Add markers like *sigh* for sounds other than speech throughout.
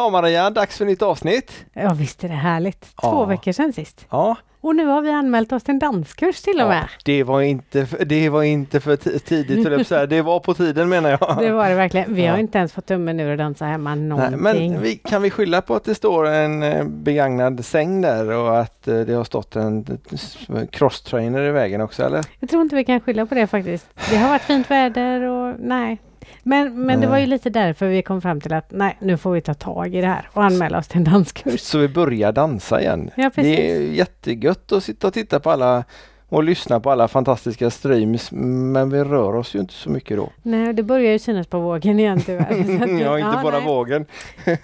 Ja Maria, dags för nytt avsnitt. Ja visst är det härligt. Två Ja. veckor sedan sist. Ja, Och nu har vi anmält oss till en danskurs till och ja med. det, var inte, för- det var inte för ti- tidigt, höll jag på att det var på tiden menar jag. *laughs* Det var det verkligen. Vi har Ja. inte ens fått tummen ur och dansa hemma Nej, någonting. men vi, kan vi skylla på att det står en eh, begagnad säng där och att eh, det har stått en eh, crosstrainer i vägen också eller? Jag tror inte vi kan skylla på det faktiskt. Det har varit fint väder och nej. Men, men det var ju lite därför vi kom fram till att nej, nu får vi ta tag i det här och anmäla oss till en danskurs. Så vi börjar dansa igen. Ja, precis. Det är jättegött att sitta och titta på alla och lyssna på alla fantastiska streams men vi rör oss ju inte så mycket då. Nej, det börjar ju synas på vågen igen tyvärr. *laughs* Att- ja, inte bara nej. vågen.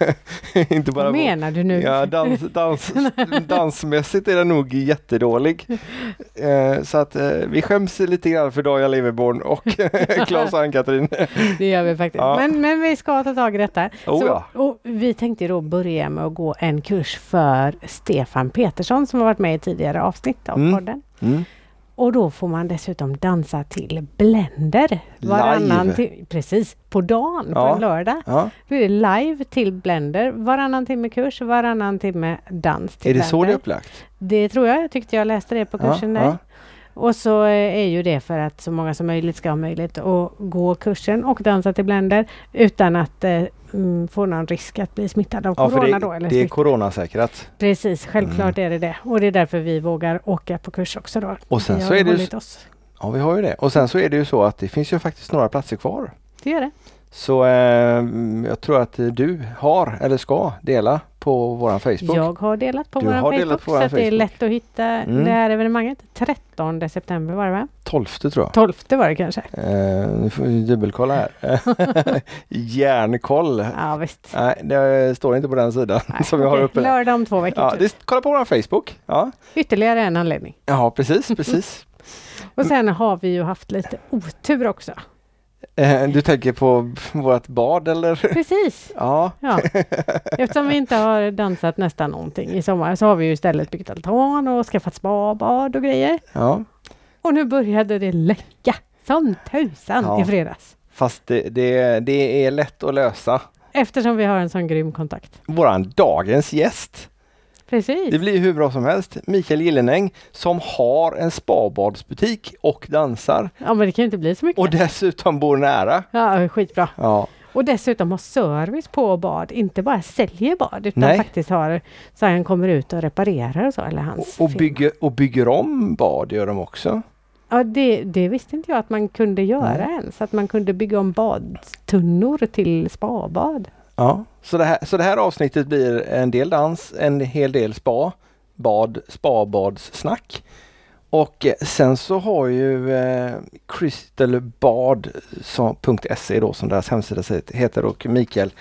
*laughs* inte bara Vad menar du nu? Ja, dans, dans, *laughs* dansmässigt är den nog jättedålig. Eh, så att eh, vi skäms lite grann för Daja Leverborn och Claes och Ann-Katrin. Det gör vi faktiskt. Ja. Men, men vi ska ta tag i detta. Oh, Så, ja. och vi tänkte då börja med att gå en kurs för Stefan Petersson som har varit med i tidigare avsnitt av Mm. podden. Mm. Och då får man dessutom dansa till Blender. Varannan Live. precis, på dagen på Ja. en lördag. Ja. Då är det live till Blender. Varannan timme kurs, varannan timme dans till Är det Blender. så det är upplagt? Det tror jag. Jag tyckte jag läste det på kursen ja, där. ja. Och så eh, är ju det för att så många som möjligt ska ha möjlighet att gå kursen och dansa till Blender utan att eh, mm, få någon risk att bli smittad av Ja, corona det, då. Eller det är coronasäkrat. Precis, självklart Mm. är det det. Och det är därför vi vågar åka på kurs också då. Och sen Vi så är det ju oss. Ja, vi har ju det. Och sen så är det ju så att det finns ju faktiskt några platser kvar. Det gör det. Så eh, jag tror att du har eller ska dela på våran Facebook. Jag har delat på Du vår har Facebook på så att det är Facebook. lätt att hitta Mm. det här evenemanget. 13 september var det va? 12 tror jag. 12 var det kanske. Eh, nu får vi dubbelkolla här. *laughs* Järnkoll. Ja visst. Nej, det står inte på den sidan Nej, *laughs* som jag har okej. uppe. Lördag om två veckor. Ja, typ. det, kolla på vår Facebook. Ja, Ytterligare en anledning. ja precis, precis. *laughs* Och sen har vi ju haft lite otur också. Eh, du tänker på vårt bad eller? Precis. *laughs* Ja, Ja. Eftersom vi inte har dansat nästan någonting i sommar så har vi ju istället byggt altan och skaffat spa, bad och grejer. ja. Och nu började det läcka som tusan Ja. i fredags. Fast det, det, det är lätt att lösa. Eftersom vi har en sån grym kontakt. Våran dagens gäst. Precis. Det blir hur bra som helst. Mikael Gillenäng som har en spabadsbutik och dansar Ja men det kan ju inte bli så mycket. och dessutom bor nära. Ja, skitbra. Ja, Och dessutom har service på bad, inte bara säljer bad utan Nej. faktiskt har så han kommer ut och reparerar och så. Eller hans och, och, bygger, och bygger om bad gör de också. Ja, det, det visste inte jag att man kunde göra Nej. ens. Att man kunde bygga om badtunnor till spabad. Ja, så det, här, så det här avsnittet blir en del dans, en hel del spa, bad, spabadssnack. Och sen så har ju eh, crystalbad.se då som deras hemsida heter och Mikael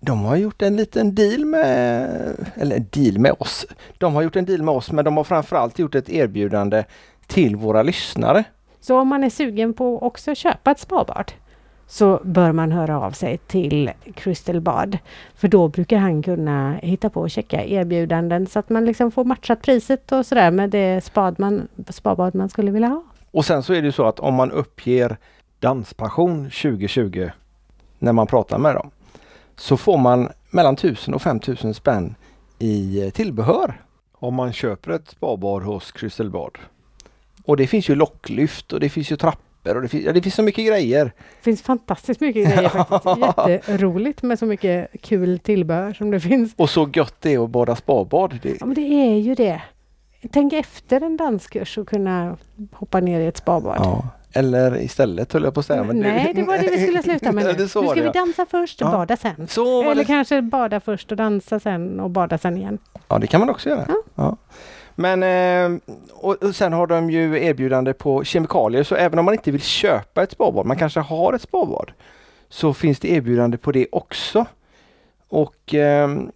de har gjort en liten deal med, eller deal med oss. De har gjort en deal med oss men de har framförallt gjort ett erbjudande till våra lyssnare. Så om man är sugen på att också köpa ett spabad så bör man höra av sig till Crystal Bad. För då brukar han kunna hitta på och checka erbjudanden så att man liksom får matchat priset och sådär med det spad man, spabad man skulle vilja ha. Och sen så är det ju så att om man uppger Danspassion 2020 när man pratar med dem så får man mellan 1000 och 5000 spänn i eh, tillbehör om man köper ett spabad hos Crystal Bad. Och det finns ju locklyft och det finns ju trappor och det finns, ja, det finns så mycket grejer. Det finns fantastiskt mycket grejer *laughs* faktiskt. Jätteroligt med så mycket kul tillbehör som det finns. Och så gött det är att bada spabad. Det, Ja men det är ju det. Tänk efter en danskurs och kunna hoppa ner i ett spabad. ja. Eller istället höll jag på att säga. men Nej, det var det vi skulle sluta med *laughs* nu. Nu ska vi dansa först och Ja. bada sen. Eller det. kanske bada först och dansa sen och bada sen igen. Ja, det kan man också göra. Ja. Men eh, och, sen har de ju erbjudande på kemikalier så även om man inte vill köpa ett spabad, man kanske har ett spabad, så finns det erbjudande på det också. Och ehm,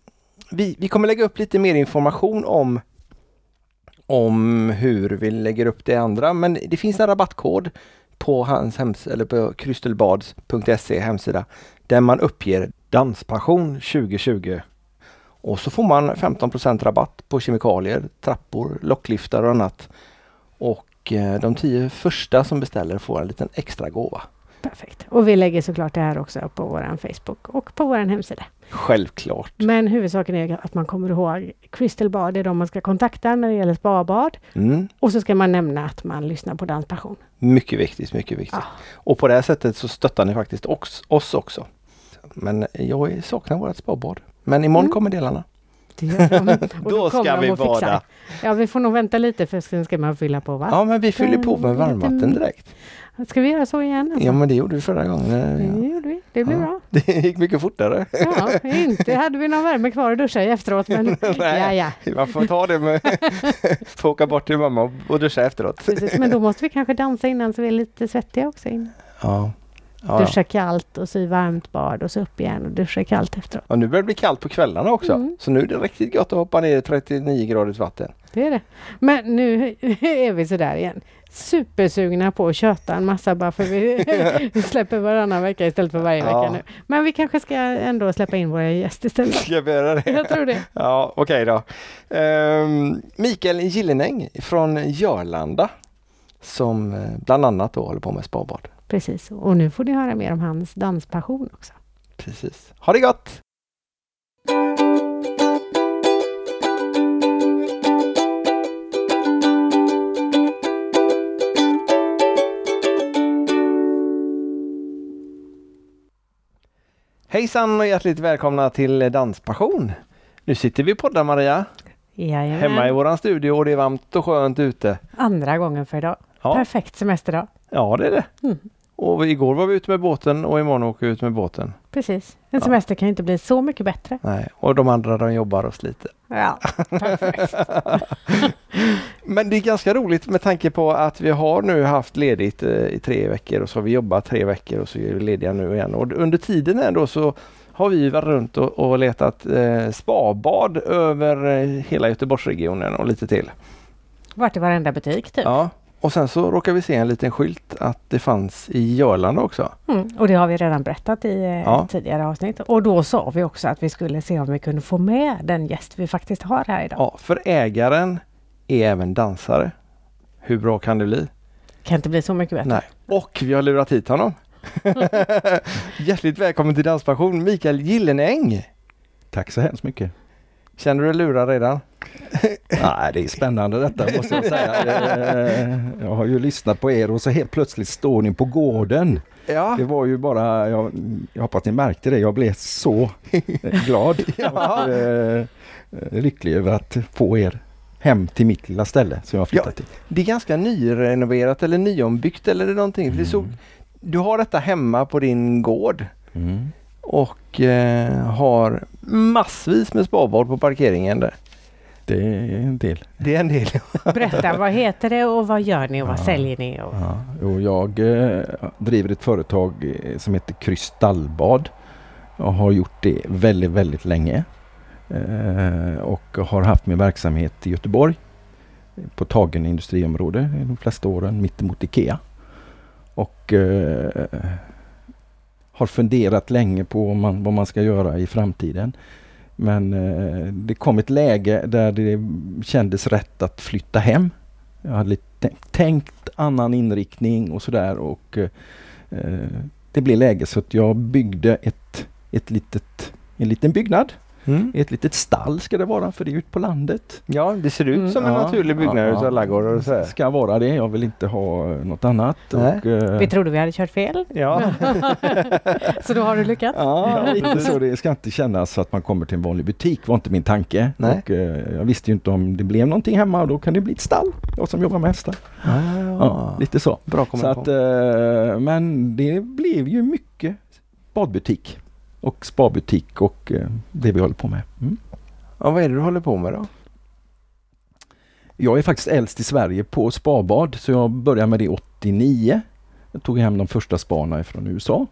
vi, vi kommer lägga upp lite mer information om om hur vi lägger upp det andra men det finns en rabattkod på hans hems eller på krystelbads.se hemsida där man uppger Danspassion 2020 och så får man 15% rabatt på kemikalier, trappor, lockliftar och annat. Och eh, de tio första som beställer får en liten extra gåva. Perfekt. Och vi lägger såklart det här också på vår Facebook och på vår hemsida. Självklart. Men huvudsaken är att man kommer ihåg Crystal Bad är de man ska kontakta när det gäller spabad. Mm. Och så ska man nämna att man lyssnar på Danspassion. Mycket viktigt, mycket viktigt. Ja. Och på det här sättet så stöttar ni faktiskt oss, oss också. Men jag saknar vårt spabad. Men imorgon Mm. kommer delarna. Det gör de. *laughs* Och Då kommer ska vi bada. Ja, vi får nog vänta lite för sen ska man fylla på va? Ja men vi fyller på med varmvatten direkt. Ska vi göra så igen? Alltså? Ja men det gjorde vi förra gången. Det gjorde vi. Det blir Ja. bra. *laughs* Det gick mycket fortare. Ja, inte hade vi någon värme kvar att duscha i efteråt men *laughs* ja, Nej. ja. Man får ta det med... få åka bort till mamma och- och duscha efteråt. Precis. Men då måste vi kanske dansa innan så vi är lite svettiga också. In. Ja. Ja. Duscha kallt och så i varmt bad och så upp igen och duscha kallt efteråt. Och nu börjar det bli kallt på kvällarna också. Mm. Så nu är det riktigt gott att hoppa ner i 39 graders vatten. Det är det. Men nu *laughs* är vi sådär igen. Supersugna på att köta en massa bara för vi *laughs* *laughs* släpper varannan vecka istället för varje Ja. vecka nu. Men vi kanske ska ändå släppa in våra gäster istället. Ska jag göra det? Jag tror det. Ja, okej då. Ehm, Mikael Gillenäng från Jörlanda som eh, bland annat då håller på med spabad. Precis. Och nu får ni höra mer om hans danspassion också. Precis. Ha det gott! Hejsan och hjärtligt välkomna till Danspassion. Nu sitter vi och poddar Maria, Jajamän. hemma i våran studio och det är varmt och skönt ute. Andra gången för idag. Ja, Perfekt semesterdag. ja det är det. Mm. Och igår var vi ute med båten och imorgon åker vi ut med båten. Precis. En Ja. semester kan ju inte bli så mycket bättre. Nej, och de andra de jobbar och sliter. Ja, perfekt. *laughs* Men det är ganska roligt med tanke på att vi har nu haft ledigt eh, i tre veckor och så har vi jobbat tre veckor och så är vi lediga nu igen. Och under tiden ändå så har vi varit runt och, och letat eh, spabad över eh, hela Göteborgsregionen och lite till. Vart i varenda butik typ. Ja. Och sen så råkar vi se en liten skylt att det fanns i Jörlanda också. Mm, och det har vi redan berättat i eh, Ja. tidigare avsnitt. Och då sa vi också att vi skulle se om vi kunde få med den gäst vi faktiskt har här idag. Ja, för ägaren är även dansare. Hur bra kan det bli? Kan inte bli så mycket bättre. Nej. Och vi har lurat hit honom. *laughs* Hjärtligt välkommen till Danspassion Mikael Gillenäng. Tack så hemskt mycket. Känner du dig lurad redan? *laughs* Nej, det är spännande detta måste jag säga. *laughs* Eh, Jag har ju lyssnat på er och så helt plötsligt står ni på gården. Ja. Det var ju bara, jag, jag hoppas ni märkte det, jag blev så eh, glad *laughs* Ja. och eh, lycklig över att få er hem till mitt lilla ställe som jag har flyttat till. Det är ganska nyrenoverat eller nyombyggt eller någonting. Såg, du har detta hemma på din gård Mm. Och eh, har massvis med spabad på parkeringen där. Det är en del. Det är en del. *laughs* Berätta, vad heter det och vad gör ni och vad Ja. säljer ni? Och... Ja, och jag eh, driver ett företag eh, som heter Krystallbad och har gjort det väldigt, väldigt länge. Eh, och har haft min verksamhet i Göteborg på Tagen industriområde de flesta åren mittemot Ikea. Och eh, har funderat länge på om man, vad man ska göra i framtiden. Men eh, det kom ett läge där det kändes rätt att flytta hem. Jag hade lite tänkt annan inriktning och sådär och eh, eh, det blev läge så att jag byggde ett, ett litet, en liten byggnad. Mm. Ett litet stall ska det vara för det är ute på landet. Ja, det ser ut Mm. som en Ja, naturlig byggnad ja, utav ja. ladugårdar och så här. Ska vara det. Jag vill inte ha något annat. Och, eh, Vi trodde vi hade kört fel. Ja. *laughs* så då har du lyckats. Ja, lite så. Det ska inte kännas att man kommer till en vanlig butik var inte min tanke. Nej. Och, eh, jag visste ju inte om det blev någonting hemma och då kan det bli ett stall. Jag som jobbar med hästar. Ja, lite så. Bra så att, eh, men det blev ju mycket badbutik och spabutik och eh, det vi håller på med. Mm. ja, vad är det du håller på med då? Jag är faktiskt äldst i Sverige på spabad så jag började med det 89. Jag tog hem de första sparna från USA.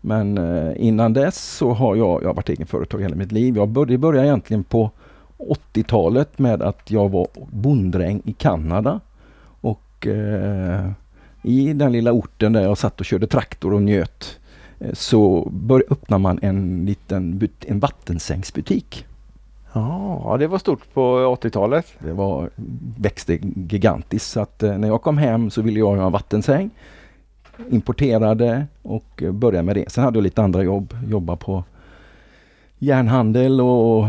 Men eh, innan dess så har jag, jag har varit egen företag hela mitt liv. Jag började, började egentligen på 80-talet med att jag var bonddräng i Kanada. Och eh, i den lilla orten där jag satt och körde traktor och njöt så bör, öppnar man en liten but, en vattensängsbutik. Ja, det var stort på 80-talet. Det var, växte gigantiskt så att eh, när jag kom hem så ville jag ha en vattensäng. importerade och eh, började med det. Sen hade jag lite andra jobb. Jobba på järnhandel och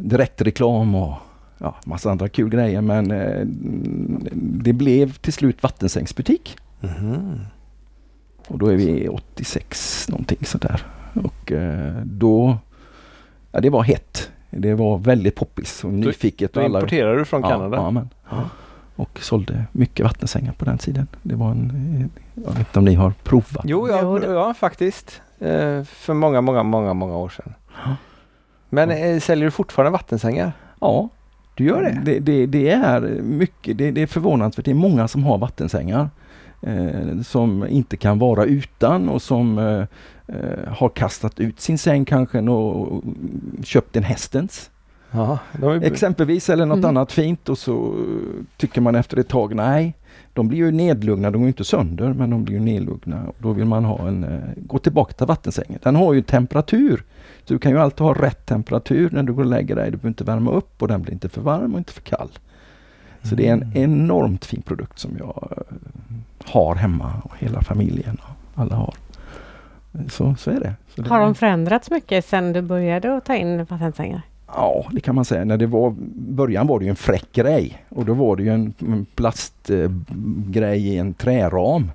direktreklam och ja, massa andra kul grejer men eh, det blev till slut vattensängsbutik. Mhm. Och då är vi 86 någonting sådär. Och eh, då, ja det var hett. Det var väldigt poppis och nyfiket. Då och alla, importerar du från Kanada? Ja, amen. Ja. Och sålde mycket vattensängar på den tiden. Det var en, eh, jag vet inte om ni har provat? Jo, ja, Jo, det- ja faktiskt. Eh, för många, många, många, många år sedan. Men säljer du fortfarande vattensängar? Ja, Du gör det? Det, det, det är mycket, det, det är förvånansvärt. Det är många som har vattensängar. Eh, som inte kan vara utan och som eh, eh, har kastat ut sin säng kanske och köpt en hästens. Ja, är... Exempelvis eller något Mm. annat fint och så tycker man efter ett tag, nej, de blir ju nedluggna, de går ju inte sönder men de blir ju nedluggna. Och då vill man ha en, eh, gå tillbaka till vattensängen. Den har ju temperatur. Så du kan ju alltid ha rätt temperatur när du går och lägger dig. Du behöver inte värma upp och den blir inte för varm och inte för kall. Så det är en Mm. enormt fin produkt som jag eh, har hemma och hela familjen. och Alla har. Så, så är det. Så det Har de förändrats mycket sedan du började att ta in vattensängar? Ja, det kan man säga. När det var, början var det ju en fräck grej och då var det ju en, en plastgrej i en träram.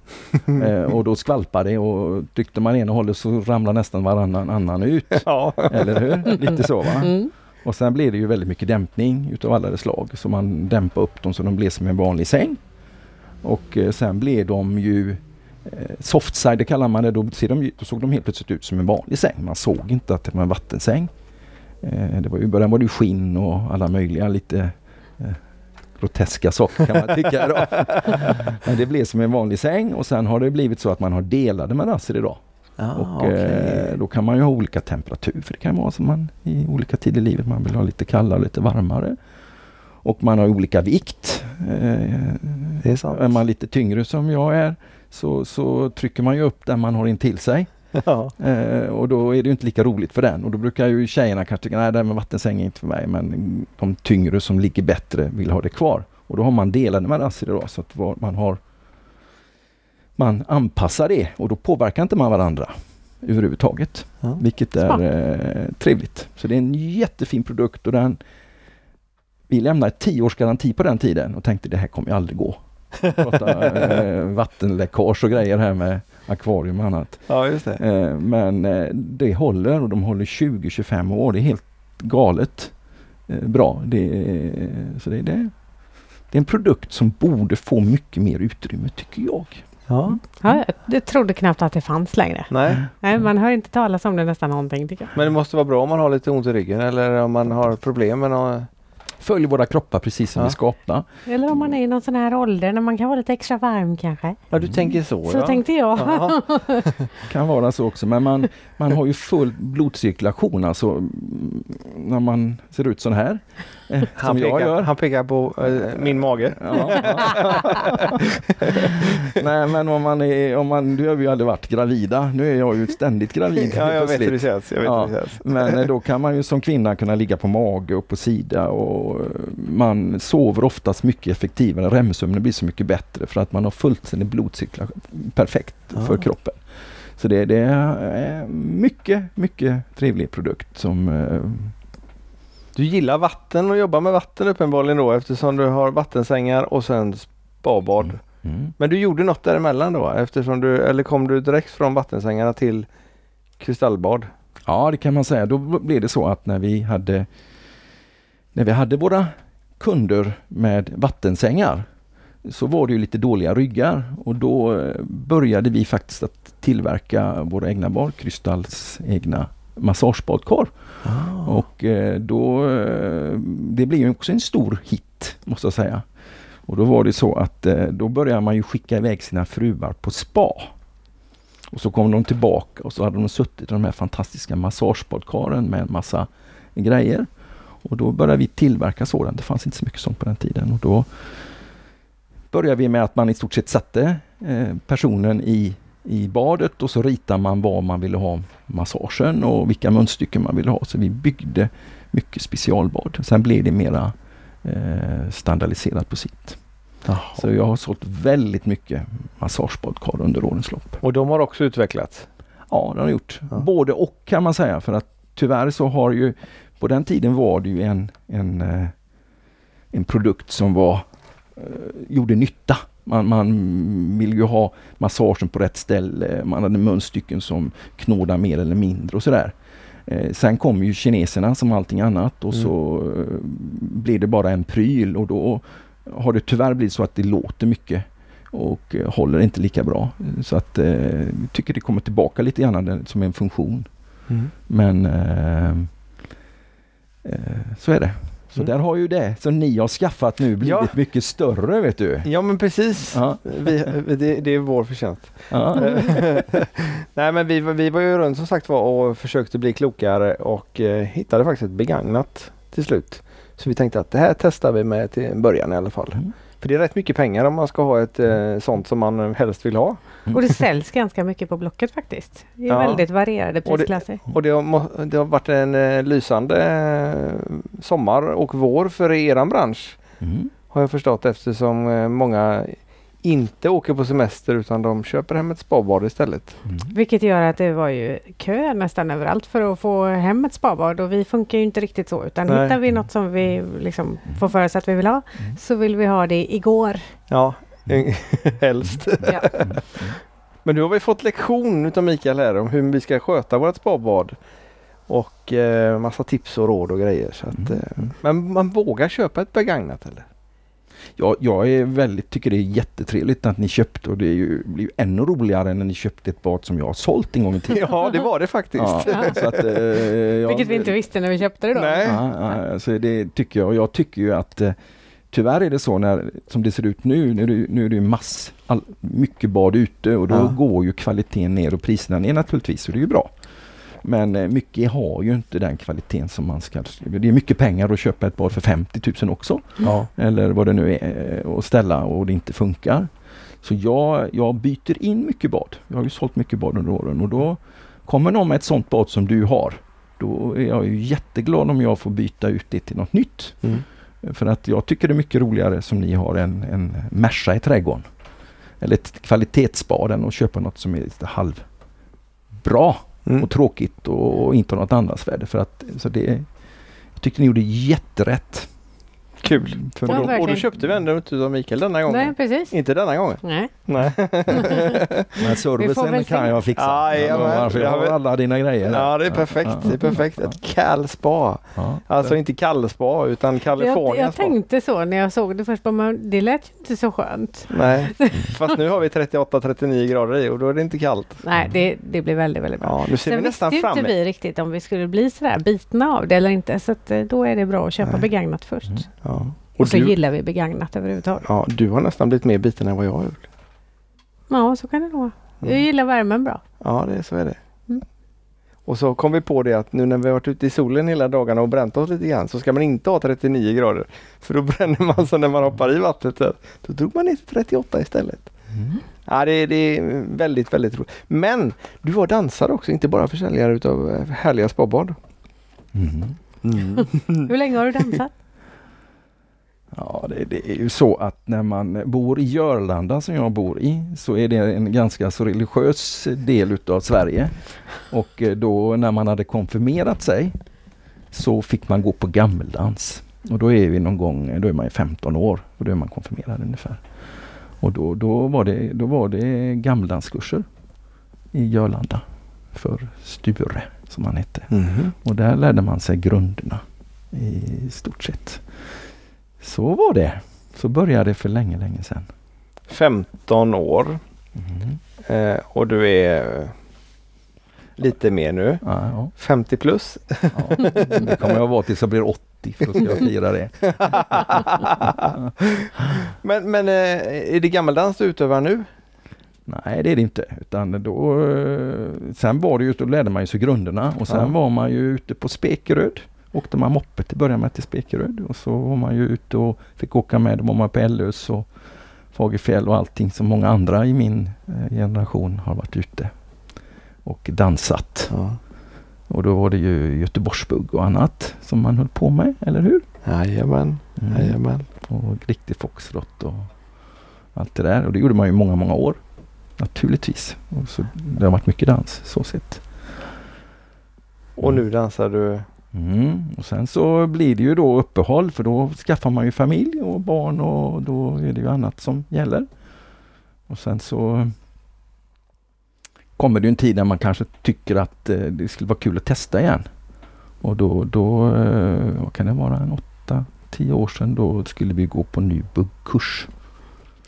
*laughs* eh, och då skvalpade det och tryckte man ena hållet så ramlade nästan varannan annan ut. Ja. Eller hur? Lite så va? Mm. Och sen blev det ju väldigt mycket dämpning utav alla dess slag. Så man dämpade upp dem så de blev som en vanlig säng. Och eh, sen blev de ju eh, softside kallar man det. Då, de, då såg de helt plötsligt ut som en vanlig säng. Man såg inte att det var en vattensäng. Eh, det var ju, I början var det ju skinn och alla möjliga lite groteska saker kan man tycka idag. *laughs* Men det blev som en vanlig säng och sen har det blivit så att man har delade madrasser idag. Ja, Och okej. eh, då kan man ju ha olika temperatur för det kan vara som man i olika tider i livet. Man vill ha lite kallare och lite varmare. Och man har olika vikt. Eh, Det är sant. är man lite tyngre som jag är så, så trycker man ju upp den man har in till sig. *laughs* Ja. Eh, och då är det ju inte lika roligt för den. Och då brukar ju tjejerna kanske tycka nej det här med vattensäng är inte för mig. Men de tyngre som ligger bättre vill ha det kvar. Och då har man delade madrasser idag så att man har man anpassar det och då påverkar inte man varandra överhuvudtaget. Ja. Vilket är eh, trevligt. Så det är en jättefin produkt och den vi lämnade ett tioårs garanti på den tiden och tänkte det här kommer ju aldrig gå. *laughs* Prata, eh, vattenläckage och grejer här med akvarium och annat. ja, just det. Eh, men eh, det håller och de håller 20-25 år. Det är helt galet eh, bra. Det, så det, det, det är en produkt som borde få mycket mer utrymme tycker jag. Ja. Ja, jag trodde knappt att det fanns längre. Nej, Nej, man hör inte talas om det nästan någonting tycker jag. men det måste vara bra om man har lite ont i ryggen eller om man har problem med något. Följer våra kroppar precis som Ja. vi skapar. Eller om man är i någon sån här ålder när man kan vara lite extra varm kanske. Ja, du tänker så, Så ja. tänkte jag. Ja. *laughs* Kan vara så också men man, man har ju full blodcirkulation alltså mm, när man ser ut sån här. *laughs* Han, som jag pekar, gör. han pekar på eh, min mage. Ja. *laughs* Nej men om man är, om man, du har ju aldrig varit gravida. Nu är jag ju ständigt gravid. Ja, jag vet hur det känns. Jag vet Ja. hur det känns. Men eh, då kan man ju som kvinna kunna ligga på mage och på sida och eh, man sover oftast mycket effektivare. REM-sömnen blir så mycket bättre för att man har fullständig blodcirkulation. Perfekt för Ja. kroppen. Så det, det är mycket, mycket trevlig produkt som Du gillar vatten och jobbar med vatten uppenbarligen då eftersom du har vattensängar och sen spabad. mm. Men du gjorde något däremellan då eftersom du, eller kom du direkt från vattensängarna till kristallbad? Ja, det kan man säga. Då blev det så att när vi hade när vi hade våra kunder med vattensängar så var det ju lite dåliga ryggar och då eh, började vi faktiskt att tillverka våra egna bad, Krystalls egna massagebadkar. Och eh, då, eh, det blev också en stor hit måste jag säga. Och då var det så att eh, då började man ju skicka iväg sina fruar på spa. Och så kom de tillbaka och så hade de suttit i de här fantastiska massagebadkaren med en massa grejer. Och då började vi tillverka sådant. Det fanns inte så mycket sånt på den tiden. Och då började vi med att man i stort sett satte personen i, i badet och så ritar man var man ville ha massagen och vilka munstycken man ville ha. Så vi byggde mycket specialbad. Sen blev det mera eh, standardiserat på sitt. Jaha. Så jag har sålt väldigt mycket massagebadkar under årens lopp. Och de har också utvecklats? Ja, det har jag gjort. Ja. Både och kan man säga för att tyvärr så har ju på den tiden var det ju en, en, eh, en produkt som var eh, gjorde nytta. Man, man vill ju ha massagen på rätt ställe. Man hade munstycken som knådade mer eller mindre och sådär. Eh, sen kom ju kineserna som allting annat och Mm. så eh, blev det bara en pryl och då har det tyvärr blivit så att det låter mycket och eh, håller inte lika bra. Så att eh, tycker det kommer tillbaka lite grann som en funktion. Mm. Men eh, så är det. Så Mm. där har ju det som ni har skaffat nu blivit Ja. mycket större vet du. Ja men precis. Ja. Vi, det, det är vår förtjänst. Ja. *laughs* Nej men vi, var- vi var ju runt som sagt var och försökte bli klokare och eh, hittade faktiskt ett begagnat till slut. Så vi tänkte att det här testar vi med till en början i alla fall. Mm. För det är rätt mycket pengar om man ska ha ett eh, sånt som man helst vill ha. Och det säljs ganska mycket på Blocket faktiskt. Det är Ja. väldigt varierade Och det- prisklasser. Och det har, det har varit en eh, lysande eh, sommar och vår för eran bransch. Mm. Har jag förstått eftersom eh, många inte åker på semester utan de köper hem ett spabad istället. Mm. Vilket gör att det var ju kö nästan överallt för att få hem ett spabad och vi funkar ju inte riktigt så utan Nej. hittar vi något som vi liksom får för oss att vi vill ha Mm. så vill vi ha det igår. Ja, *laughs* helst. Ja. Mm. Men nu har vi fått lektion utav Mikael här om hur vi ska sköta vårt spabad. Och eh, massa tips och råd och grejer. Så att, Mm. eh, men man vågar köpa ett begagnat eller? Ja, jag är väldigt, tycker det är jättetrevligt att ni köpte och det är ju, blir ju ännu roligare när ni köpte ett bad som jag har sålt en gång i tiden. Ja det var det faktiskt. Ja, så att, eh, jag- Vilket vi inte visste när vi köpte det då. Nej. Ja, ja, så det tycker jag. Och jag tycker ju att eh, tyvärr är det så när, som det ser ut nu, nu är det, nu är det mass, all, mycket bad ute och då Ja. går ju kvaliteten ner och priserna ner naturligtvis, så det är ju bra. Men eh, mycket har ju inte den kvaliteten som man ska. Det är mycket pengar att köpa ett bad för 50 000 också. Ja. Eller vad det nu är eh, och ställa och det inte funkar. Så jag, jag byter in mycket bad. Jag har ju sålt mycket bad under åren och då kommer någon med ett sånt bad som du har. Då är jag ju jätteglad om jag får byta ut det till något nytt. Mm. För att jag tycker det är mycket roligare som ni har en, en Merca i trädgården. Eller ett kvalitetsbad än att köpa något som är lite halvbra Mm. och tråkigt och, och inte har något andrahandsvärde. För att, så det, jag tyckte ni gjorde jätterätt. Kul. För Och Ja, då, och då köpte vi ändå inte av Mikael denna gången. Nej, precis. Inte denna gången. Nej. Nej. *laughs* Men Vi får servicen kan se. jag fixa. Ja, jajamän. Varför jag har alla dina grejer. där. Ja det är perfekt. Ja, Det är perfekt. ja, Ett kallspa. ja. Alltså inte kallspa utan Jag, California jag spa. tänkte så när jag såg det först, men det lät ju inte så skönt. Nej, *laughs* fast nu har vi 38-39 grader i och då är det inte kallt. Nej, det, det blev väldigt, väldigt bra. Ja, nu ser Sen vi nästan visste fram inte vi riktigt om vi skulle bli sådär bitna av det eller inte. Så att, eh, då är det bra att köpa Nej. begagnat först. Mm. Ja. Och, Och så du, gillar vi begagnat överhuvudtaget. ja, du har nästan blivit mer biten än vad jag har gjort. Ja, så kan det nog vara. Jag Mm. gillar värmen bra. Ja, det, så är det. Mm. Och så kom vi på det att nu när vi har varit ute i solen hela dagarna och bränt oss lite grann så ska man inte ha 39 grader. För då bränner man sig när man hoppar i vattnet. Då drog man ner till 38 istället. Mm. Ja, det, det är väldigt, väldigt roligt. Men du var dansare också, inte bara försäljare utav härliga spabad. Mm. *laughs* Hur länge har du dansat? Ja, det, det är ju så att när man bor i Jörlanda som jag bor i så är det en ganska så religiös del utav Sverige. Och eh, då när man hade konfirmerat sig så fick man gå på gammeldans. Och då är vi någon gång, då är man ju 15 år och då är man konfirmerad ungefär. Och då, då, var, det, då var det gammeldanskurser i Jörlanda för Sture som han hette. Mhm. Och där lärde man sig grunderna i stort sett. Så var det. Så började det för länge, länge sedan. 15 år Mhm. eh, och du är eh, lite mer nu. Ja, ja, 50 plus. ja. Det kommer jag vara tills jag blir 80 för då ska jag fira det. *laughs* men men eh, är det gammeldans du utövar nu? Nej det är det inte. Utan då, eh, sen var det ju, då lärde man sig grunderna och sen var man ju ute på Spekeröd. Åkte man moppe till början med till Spekeröd och så var man ju ute och fick åka med. Då var man på Ellös och Fagerfjäll och allting som många andra i min eh, generation har varit ute och dansat. Ja. Och då var det ju Göteborgsbugg och annat som man höll på med, eller hur? Jajamän, Mm. jajamän. Och riktig foxtrot och Allt det där och det gjorde man ju många, många år. Naturligtvis. Och så, det har varit mycket dans så sett. Och nu dansar du? Mm. Och sen så blir det ju då uppehåll för då skaffar man ju familj och barn och då är det ju annat som gäller. Och sen så kommer det en tid när man kanske tycker att eh, det skulle vara kul att testa igen. Och då, då eh, vad kan det vara, en åtta, tio år sedan, då skulle vi gå på ny buggkurs.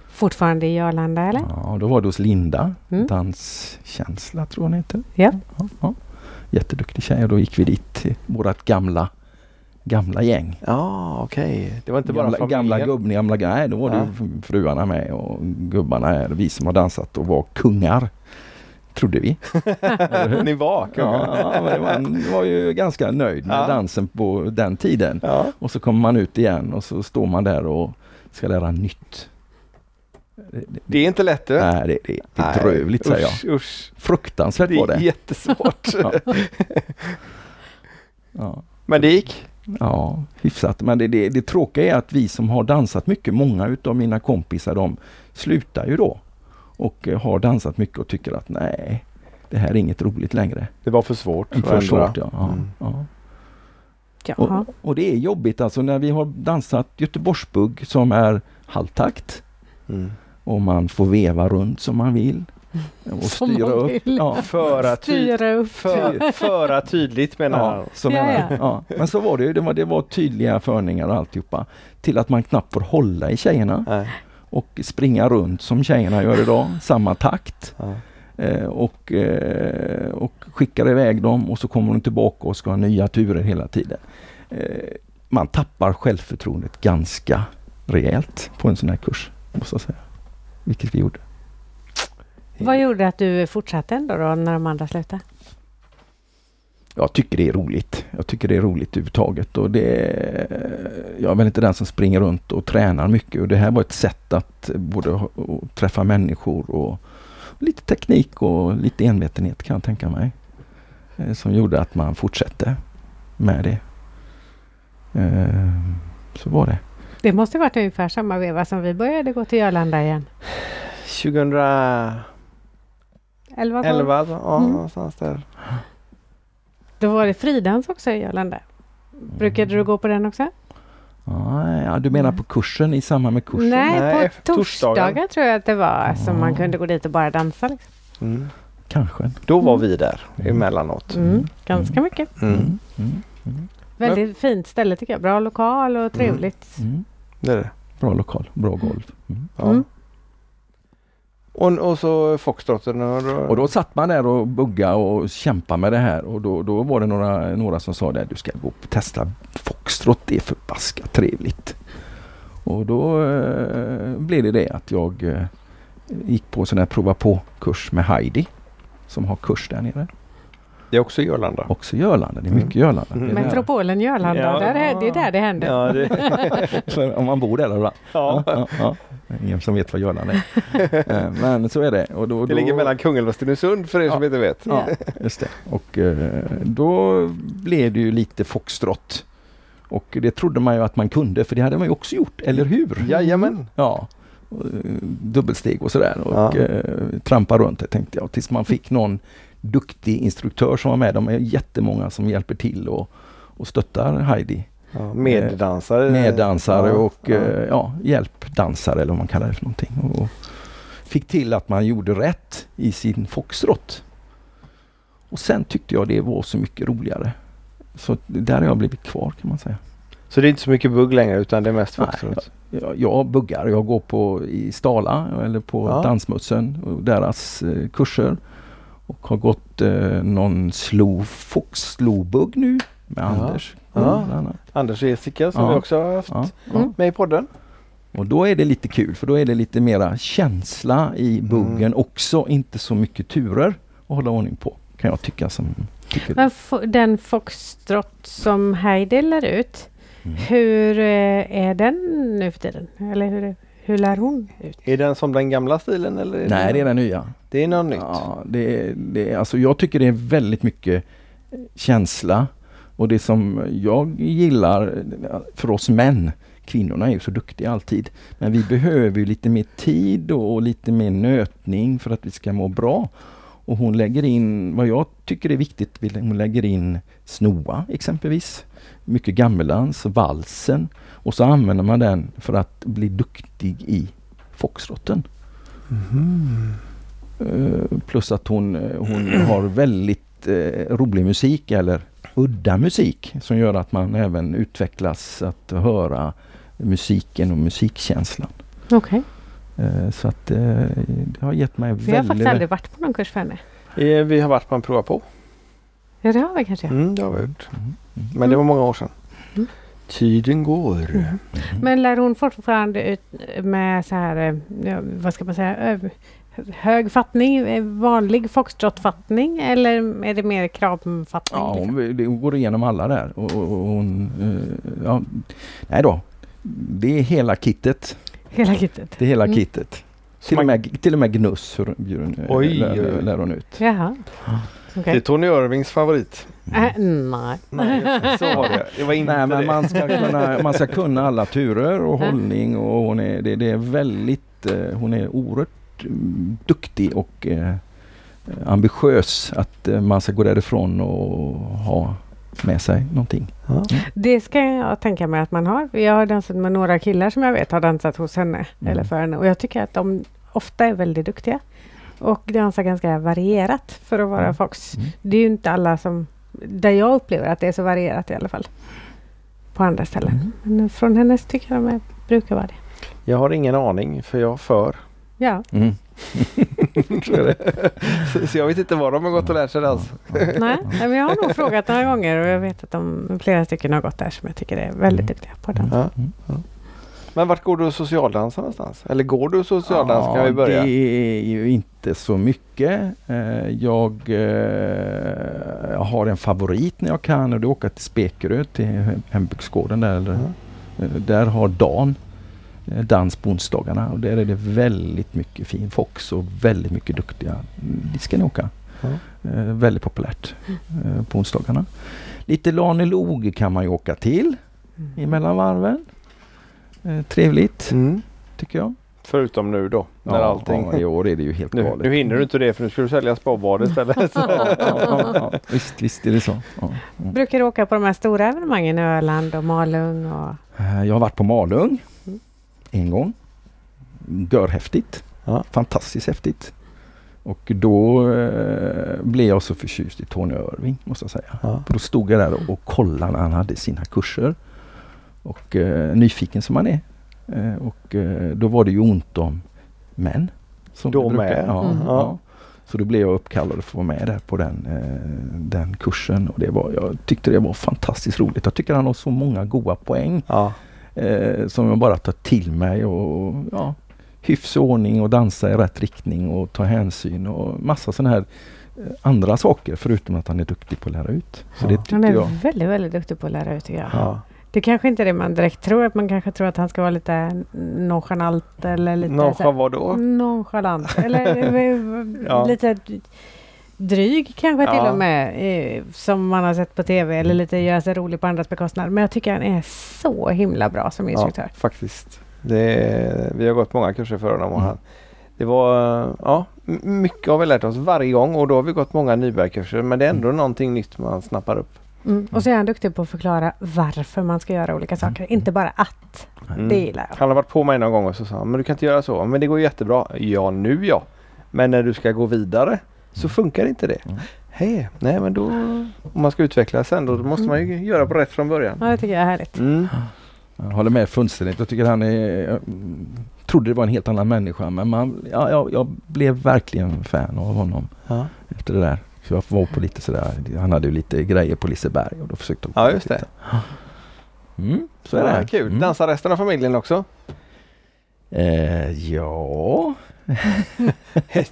Fortfarande i Arlanda eller? Ja, då var det hos Linda, Mm. Danskänsla tror jag hon heter. Ja. Ja, ja. Jätteduktig tjej och då gick vi dit till vårat gamla, gamla gäng. Ja, okej. Det var inte gamla, bara familjen? gamla gubben, gamla, nej då var det Ja. fruarna med och gubbarna är vi som har dansat och var kungar. Trodde vi. *laughs* Ni var Ja, ja, men man var ju ganska nöjd med Ja. dansen på den tiden. Ja. Och så kommer man ut igen och så står man där och ska lära nytt. Det, det, Det är inte lätt du. nej, det, det, det är bedrövligt säger jag. Usch, usch. Fruktansvärt Det var är det. jättesvårt. *laughs* Ja. *laughs* Ja. Men det gick? Ja, hyfsat. Men det, det, det tråkiga är att vi som har dansat mycket, många utav mina kompisar de slutar ju då. Och har dansat mycket och tycker att nej, det här är inget roligt längre. Det var för svårt. För svårt, ja. ja, Mm. ja. Och, och det är jobbigt alltså när vi har dansat Göteborgsbugg som är halvtakt Mm. Och man får veva runt som man vill. Och Som styra man upp. vill. Ja, Föra, ty Styra upp. för, föra tydligt menar Ja, han. så menar jag. ja. ja. Men så var det ju. Det var, det var tydliga förningar och alltihopa. Till att man knappt får hålla i tjejerna Nej. och springa runt som tjejerna gör idag. Samma takt. Ja. Eh, och, eh, och skickar iväg dem och så kommer de tillbaka och ska ha nya turer hela tiden. Eh, man tappar självförtroendet ganska rejält på en sån här kurs. Måste jag säga. Vilket vi gjorde. Vad gjorde att du fortsatte ändå då när de andra slutade? Jag tycker det är roligt. Jag tycker det är roligt överhuvudtaget. Och det, jag är väl inte den som springer runt och tränar mycket. Och det här var ett sätt att både träffa människor och lite teknik och lite envetenhet kan jag tänka mig. Eh, Som gjorde att man fortsatte med det. Eh, Så var det. Det måste varit ungefär samma veva som vi började gå till Arlanda igen. 2011, 11, 12. ja, Mm. någonstans där. Då var det fridans också i Arlanda. Brukade du gå på den också? Ja, du menar på kursen i samband med kursen? Nej, Nej, på torsdagar. tror jag att det var som man Ja. kunde gå dit och bara dansa. Liksom. Mm. Kanske. Då var Mm. vi där emellanåt. Mm, ganska mycket. Mm. Mm. Mm. Mm. Väldigt fint ställe tycker jag. Bra lokal och trevligt. Mm. Det är det. Bra lokal, bra golv. Mm. Ja. Mm. Och, och så Foxtrotten. Och då, Och då satt man där och bugga och kämpa med det här och då, då var det några, några som sa det du ska gå och testa Foxtrot, det är förbaskat trevligt. Och då eh, blev det det att jag eh, gick på sån här prova på-kurs med Heidi som har kurs där nere. Det är också i Arlanda. Också Görlanda, det är mycket Mm. Görlanda. Mm. Det. Metropolen Jörlanda, Ja. där är, det är där det händer. Ja, det, *laughs* om man bor där eller ja. ja, ja. Ingen som vet vad Görlanda är. *laughs* Eh, Men så är det. Och då, det då, ligger mellan Kungälv och Stenungsund för er som inte vet. Ja, just det. Och eh, då blev det ju lite foxtrot. Och det trodde man ju att man kunde för det hade man ju också gjort, eller hur? Jajamän. Ja. Och, eh, Dubbelsteg och sådär och Ja. eh, trampa runt det tänkte jag tills man fick någon duktig instruktör som var med. De är jättemånga som hjälper till och, och stöttar Heidi. Ja, meddansare. Meddansare Ja, och ja. eh, ja, hjälpdansare eller vad man kallar det för någonting. Och fick till att man gjorde rätt i sin foxtrot. Och sen tyckte jag det var så mycket roligare. Så där har jag blivit kvar kan man säga. Så det är inte så mycket bugg längre utan det är mest Foxtrot? Jag, jag buggar, jag går på i Stala eller på Ja. Dansmutsen och deras eh, kurser. Och har gått eh, någon slow fox nu med Ja. Anders. Ja. annat. Anders och Jessica som Ja. vi också har haft Ja. Mm. med i podden. Och då är det lite kul för då är det lite mera känsla i buggen Mm. också. Inte så mycket turer att hålla ordning på. Kan jag tycka som tycker. Men fo- den foxtrot som Heidi lär ut, Mm. hur eh, är den nu för tiden? Eller hur, hur lär hon ut? Är den som den gamla stilen eller? Nej, det är den nya. Det är något nytt. Ja, det, är- det, är- alltså jag tycker det är väldigt mycket känsla. Och det som jag gillar för oss män kvinnorna är ju så duktiga alltid. Men vi behöver ju lite mer tid och lite mer nötning för att vi ska må bra. Och hon lägger in, vad jag tycker är viktigt, hon lägger in snoa exempelvis. Mycket gammeldans, valsen. Och så använder man den för att bli duktig i foxtrotten. Mm. Uh, plus att hon, hon *clears throat* har väldigt uh, rolig musik eller udda musik som gör att man även utvecklas att höra musiken och musikkänslan. Okej. Uh, så att det har gett mig väldigt... Vi har faktiskt aldrig varit på någon kurs för henne. Eh, Vi har varit på en prova på. Ja, det har vi kanske. Mm, det har vi gjort. Mm, mm. Men det var många år sedan. Tiden går. Mm. Men lär hon fortfarande ut med så här, eh, vad ska man säga, hög fattning, eh, vanlig foxtrotfattning eller är det mer kravfattning? Ja, liksom? hon, det- hon går igenom alla där. Och, och, och hon, eh, ja, nej då. Det är hela kittet. Hela kittet? Det är hela Mm. kittet. Till och, med, till och med gnuss hur, hur, hon, Oj, lär, lär hon ut. Jaha. Det Okej. är Tony Irvings favorit. Äh, nej. Nej, så var det. Det var *laughs* inte Nej men det. man ska, kunna, man ska kunna alla turer och hållning och hon är, det, det är väldigt, eh, hon är oerhört mm, duktig och eh, ambitiös att eh, man ska gå därifrån och ha med sig någonting. Ja. Det ska jag tänka mig att man har. Jag har dansat med några killar som jag vet har dansat hos henne Mm. eller för henne och jag tycker att de ofta är väldigt duktiga och dansar ganska varierat för att vara Mm. fox. Mm. Det är ju inte alla som, där jag upplever att det är så varierat i alla fall. På andra ställen. Mm. Men från hennes tycker jag de är, brukar vara det. Jag har ingen aning för jag för. Ja, Mm. *laughs* Så jag vet inte vad de har gått och lärt sig dans. nej, nej, men jag har nog frågat några gånger och jag vet att de, flera stycken har gått där som jag tycker är väldigt Mm. duktiga på dans. Ja. Mm. Men vart går du och socialdansar någonstans? Eller går du och socialdans kan vi börja? Det är ju inte så mycket. Eh, Jag, eh, jag har en favorit när jag kan och det är att åka till Spekerö till hembygdsgården där. Ja. Eh, Där har Dan dans på onsdagarna och där är det väldigt mycket fin fox och väldigt mycket duktiga. Mm, Dit ska ni åka. Ja. Eh, Väldigt populärt på onsdagarna. Lite Lanelog kan man ju åka till Mm. emellan varven. Eh, Trevligt Mm. tycker jag. Förutom nu då, när allting... ja, i år är det ju helt Nu, galet. nu hinner du inte det för nu ska du sälja spabad istället. *laughs* Ja, ja, ja, *laughs* visst, visst är det så. Ja, ja. Brukar du åka på de här stora evenemangen, Öland och Malung? Och... Eh, Jag har varit på Malung Mm. en gång. Görhäftigt. Ja. Fantastiskt häftigt. Och då eh, blev jag så förtjust i Tony Irving måste jag säga. Ja. För då stod jag där och, och kollade när han hade sina kurser. Och eh, nyfiken som man är. Eh, och eh, då var det ju ont om män. Som Då med? Ja, Mm. ja. Så då blev jag uppkallad att få vara med där på den, eh, den kursen. Och det var, jag tyckte det var fantastiskt roligt. Jag tycker han har så många goda poäng Ja. eh, som jag bara tar till mig och ja, hyfs och ordning och dansa i rätt riktning och ta hänsyn och massa sådana här andra saker förutom att han är duktig på att lära ut. Så Ja. det Han är jag. väldigt, väldigt duktig på att lära ut tycker jag. Ja. Det kanske inte är det man direkt tror. Att man kanske tror att han ska vara lite nonchalant eller lite Noncha så här- vad då? nonchalant. *laughs* Eller eh, Ja. lite dryg kanske till Ja. och med. Eh, som man har sett på tv. Eller lite göra sig rolig på andras bekostnad. Men jag tycker han är så himla bra som Ja, instruktör. faktiskt. Det, vi har gått många kurser för honom och Mm. han, det var, ja, mycket har vi lärt oss varje gång och då har vi gått många nybörjarkurser men det är ändå någonting nytt man snappar upp. Mm. Och så är han duktig på att förklara varför man ska göra olika saker. Inte bara att. Mm. Det gillar jag. Han har varit på mig någon gång och så sa han, men du kan inte göra så. Men det går jättebra. Ja, nu ja. Men när du ska gå vidare så funkar inte det. Mm. Hej, nej men då om man ska utvecklas sen då måste man ju göra på rätt från början. Ja, det tycker jag är härligt. Mm. Jag håller med fullständigt. Jag tycker han är... Jag mm, trodde det var en helt annan människa men man, ja, jag, jag blev verkligen fan av honom Ja. efter det där. Så jag var på lite sådär, han hade ju lite grejer på Liseberg och då försökte jag Ja, just det. Mm, så är ja, det. Kul. Mm. Dansar resten av familjen också? Eh, ja, *laughs*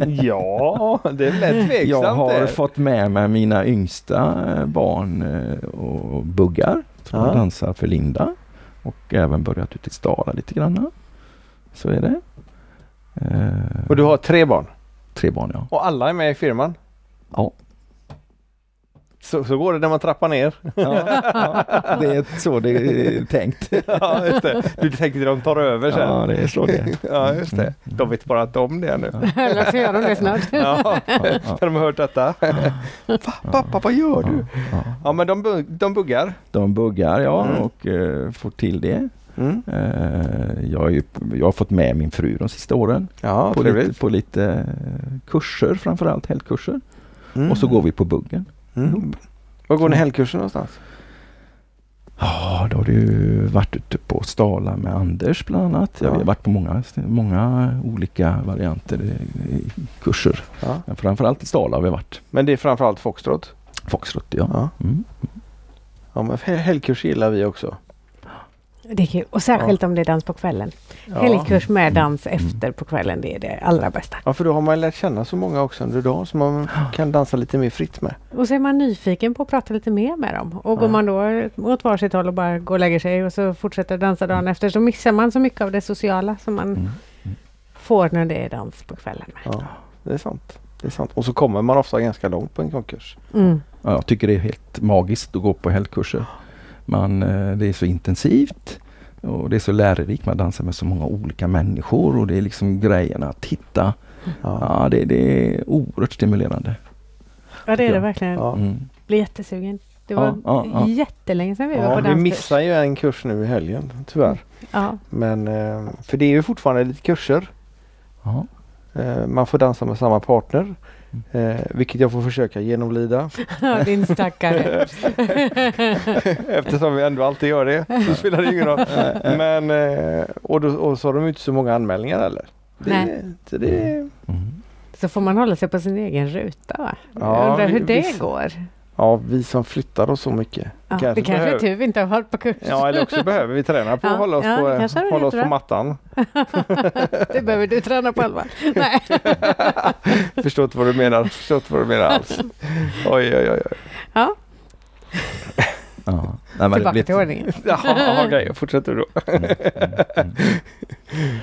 ja, det är lätt tveksamt jag har det. fått med mig mina yngsta barn eh, och buggar som Ja. dansar för Linda och även börjat ut i Stara lite grann. Så är det. Eh, Och du har tre barn Tre barn ja. och alla är med i firman? Ja. Så, så går det när man trappar ner. Ja, ja, *laughs* det är så det är tänkt. ja, just det. Du tänker att de tar över sen? Ja, det är så det är. Ja, just det. De vet bara inte om det nu. *laughs* Eller så gör de det snart. Ja, när *laughs* de har hört detta. Va, pappa, vad gör du? ja. Men de, de buggar. De buggar ja Mm. och eh, får till det. Mm. Eh, jag, är ju, jag har fått med min fru de sista åren Ja, på lite, på lite kurser, framförallt helgkurser. Mm. Och så går vi på buggen. Mm. Var går ni helgkursen någonstans? Ja, då har du varit ute på Stala med Anders bland annat. Ja. Ja. Vi har varit på många, många olika varianter i, kurser. Ja. Men framförallt i Stala har vi varit. Men det är framförallt foxtrot? Foxtrot ja. Ja. Mm. Ja, men he- helgkurs gillar vi också. Det är kul. Och särskilt om det är dans på kvällen. Ja. Helgkurs med dans Mm. efter på kvällen, det är det allra bästa. Ja, för då har man lärt känna så många också under dagen som man kan dansa lite mer fritt med. Och så är man nyfiken på att prata lite mer med dem. Och går Ja. man då åt varsitt håll och bara går och lägger sig och så fortsätter dansa dagen efter så missar man så mycket av det sociala som man Mm. får när det är dans på kvällen. Med. Ja, det är sant. Det är sant. Och så kommer man ofta ganska långt på en konkurs. Mm. Ja, jag tycker det är helt magiskt att gå på helgkurser. Man, eh, det är så intensivt och det är så lärorikt. Man dansar med så många olika människor och det är liksom grejerna att hitta. Ja. Ja, det, det är oerhört stimulerande. Ja, det är det verkligen. Ja. Mm. Blir jättesugen. Det var ja, ja. jättelänge sedan vi var på vi danskurs. missar ju en kurs nu i helgen tyvärr. Ja. Men eh, för det är ju fortfarande lite kurser. Ja. Eh, man får dansa med samma partner. Eh, vilket jag får försöka genomlida. *laughs* Din stackare. *laughs* Eftersom vi ändå alltid gör det. Så spelar det ingen roll. Men eh, och, då, och så har de inte så många anmälningar heller. Det, Nej. Så det, Mm. så får man hålla sig på sin egen ruta. Ja, Jag undrar hur vi- det visst. går. Ja, vi som flyttar oss så mycket. Ja, Kanske det kanske är behöver- tur vi inte har varit på kurs. Ja, eller också behöver vi träna på att Ja, hålla oss, ja, på, du hålla oss på mattan. *laughs* det behöver du träna på Alva. Nej. *laughs* Förstår inte vad du menar. Förstår inte vad du menar alls. Oj, oj, oj. oj. Ja, *laughs* Ja. Nej, men det tillbaka blir- till ordningen. Okej, jag fortsätter då. Mm, mm, mm.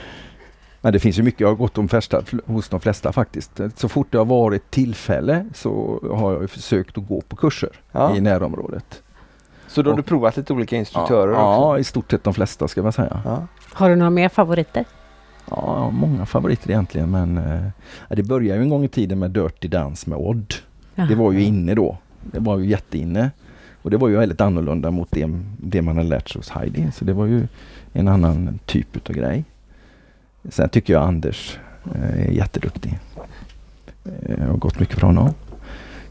Men det finns ju mycket, jag har gått de flesta, hos de flesta faktiskt. Så fort det har varit tillfälle så har jag ju försökt att gå på kurser Ja. i närområdet. Så då har du provat lite olika instruktörer ja, också? ja, i stort sett de flesta ska man säga. Ja. Har du några mer favoriter? Ja, många favoriter egentligen men eh, det började ju en gång i tiden med Dirty Dance med Odd. Det var ju inne då. Det var ju jätteinne. Och det var ju väldigt annorlunda mot det, det man hade lärt sig hos Heidi. Så det var ju en annan typ utav grej. Sen tycker jag Anders eh, är jätteduktig. Jag har gått mycket från honom.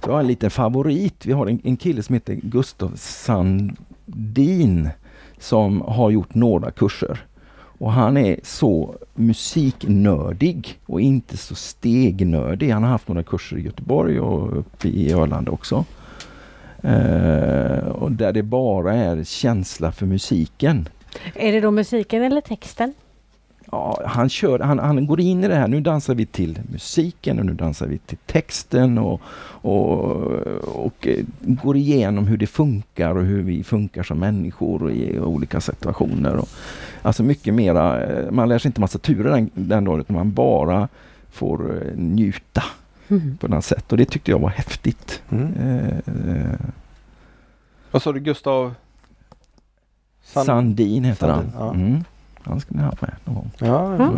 Så jag har en liten favorit. Vi har en, en kille som heter Gustav Sandin som har gjort några kurser. Och han är så musiknördig och inte så stegnördig. Han har haft några kurser i Göteborg och uppe i Öland också. Eh, och där det bara är känsla för musiken. Är det då musiken eller texten? Ja, han, kör, han, han går in i det här. Nu dansar vi till musiken och nu dansar vi till texten och, och, och eh, går igenom hur det funkar och hur vi funkar som människor i olika situationer. Och, alltså mycket mera, eh, man lär sig inte massa turer den, den dagen utan man bara får eh, njuta Mm. på något sätt och det tyckte jag var häftigt. Mm. Eh, eh, Vad sa du Gustav? Sand- Sandin heter Sandin, han. ja. Mm. Han skulle ni ha med någon gång. Ja, Ja. Mm.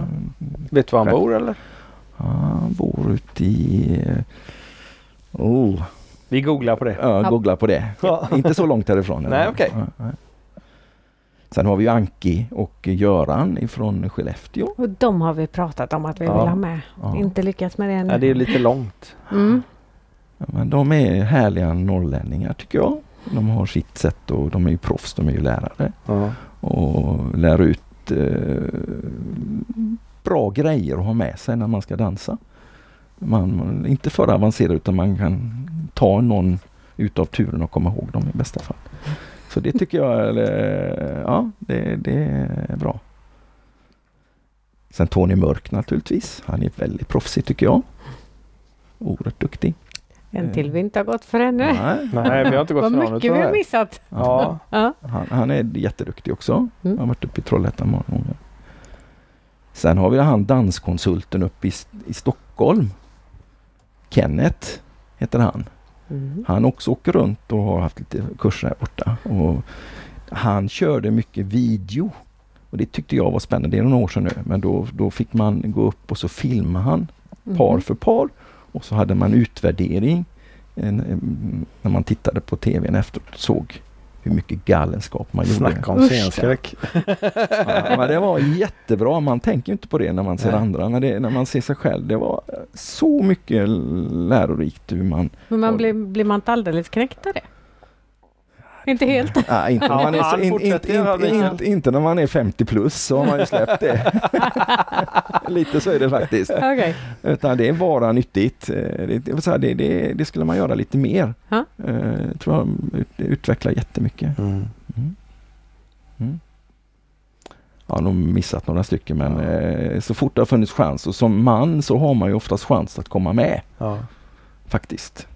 Vet du var han bor eller? Han bor ute i... Oh, Vi googlar på det. ja, googla på det. Ja. *laughs* Inte så långt härifrån. Nej, okej. Nej. Sen har vi ju Anki och Göran ifrån Skellefteå. Och de har vi pratat om att vi Ja. vill ha med. Ja. Inte lyckats med det ännu. Ja, det är lite långt. Mm. Ja, Men de är härliga norrlänningar tycker jag. De har sitt sätt och de är ju proffs, de är ju lärare. Ja. Och lär ut Eh, bra grejer att ha med sig när man ska dansa. Man, man inte för avancerad utan man kan ta någon utav turen och komma ihåg dem i bästa fall. Så det tycker jag är, ja, det, det är bra. Sen Tony Mörk naturligtvis. Han är väldigt proffsig tycker jag. Oerhört duktig. En till vi inte har gått för ännu. Nej, *laughs* Nej, vi har inte gått Vad mycket vi har missat. Ja. Ja. Han, han är jätteduktig också. Mm. Jag har varit uppe i Trollhättan många gånger. Sen har vi han danskonsulten uppe i, i Stockholm. Kenneth heter han. Mm. Han också åker runt och har haft lite kurser här borta. Och han körde mycket video. Och det tyckte jag var spännande. Det är några år sedan nu. Men då, då fick man gå upp och så filmade han par Mhm. för par. Och så hade man utvärdering en, en, när man tittade på tvn efteråt och såg hur mycket galenskap man gjorde. Snacka om scenskräck. Ja, men det var jättebra. Man tänker inte på det när man ser Nej. andra. Men det, när man ser sig själv. Det var så mycket lärorikt hur man... Men man blir, blir man inte alldeles knäckt av det? Inte helt? Nej, inte, när Ja, man är så, han in, fortsätter inte, när man är 50 plus så har man ju släppt det. *laughs* Lite så är det faktiskt. Okej. Utan det är bara nyttigt. Eh, Det, det, det, det, det skulle man göra lite mer. Ja. Eh, tror jag ut, utvecklar jättemycket. Mm. Mm. Mm. Jag har nog missat några stycken men Ja. eh, så fort det har funnits chans och som man så har man ju oftast chans att komma med Ja. faktiskt.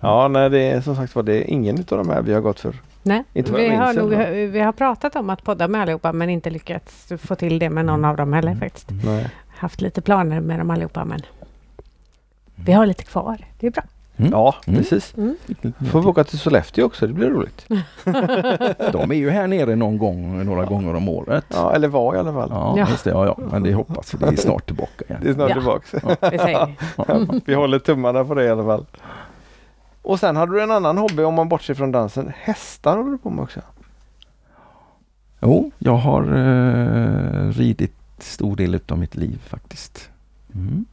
Ja, nej det är som sagt var det är ingen utav de här vi har gått för. Nej, Inte vi har, nog, vi har pratat om att podda med allihopa men inte lyckats få till det med någon av dem heller Mm. faktiskt. Nej. Haft lite planer med dem allihopa men vi har lite kvar. Det är bra. Mm. Ja, Mm. precis. Mm. Får vi åka till Sollefteå också, det blir roligt. *laughs* De är ju här nere någon gång, några gånger om året. Ja, eller var i alla fall. Ja, Ja. just det. Ja, ja. Men det hoppas vi. Det är snart tillbaka igen. Det är snart Ja. säger vi. *laughs* Vi håller tummarna på det i alla fall. Och sen hade du en annan hobby om man bortser från dansen. Hästar håller du på med också. Jo, jag har eh, ridit stor del av mitt liv faktiskt. Mm.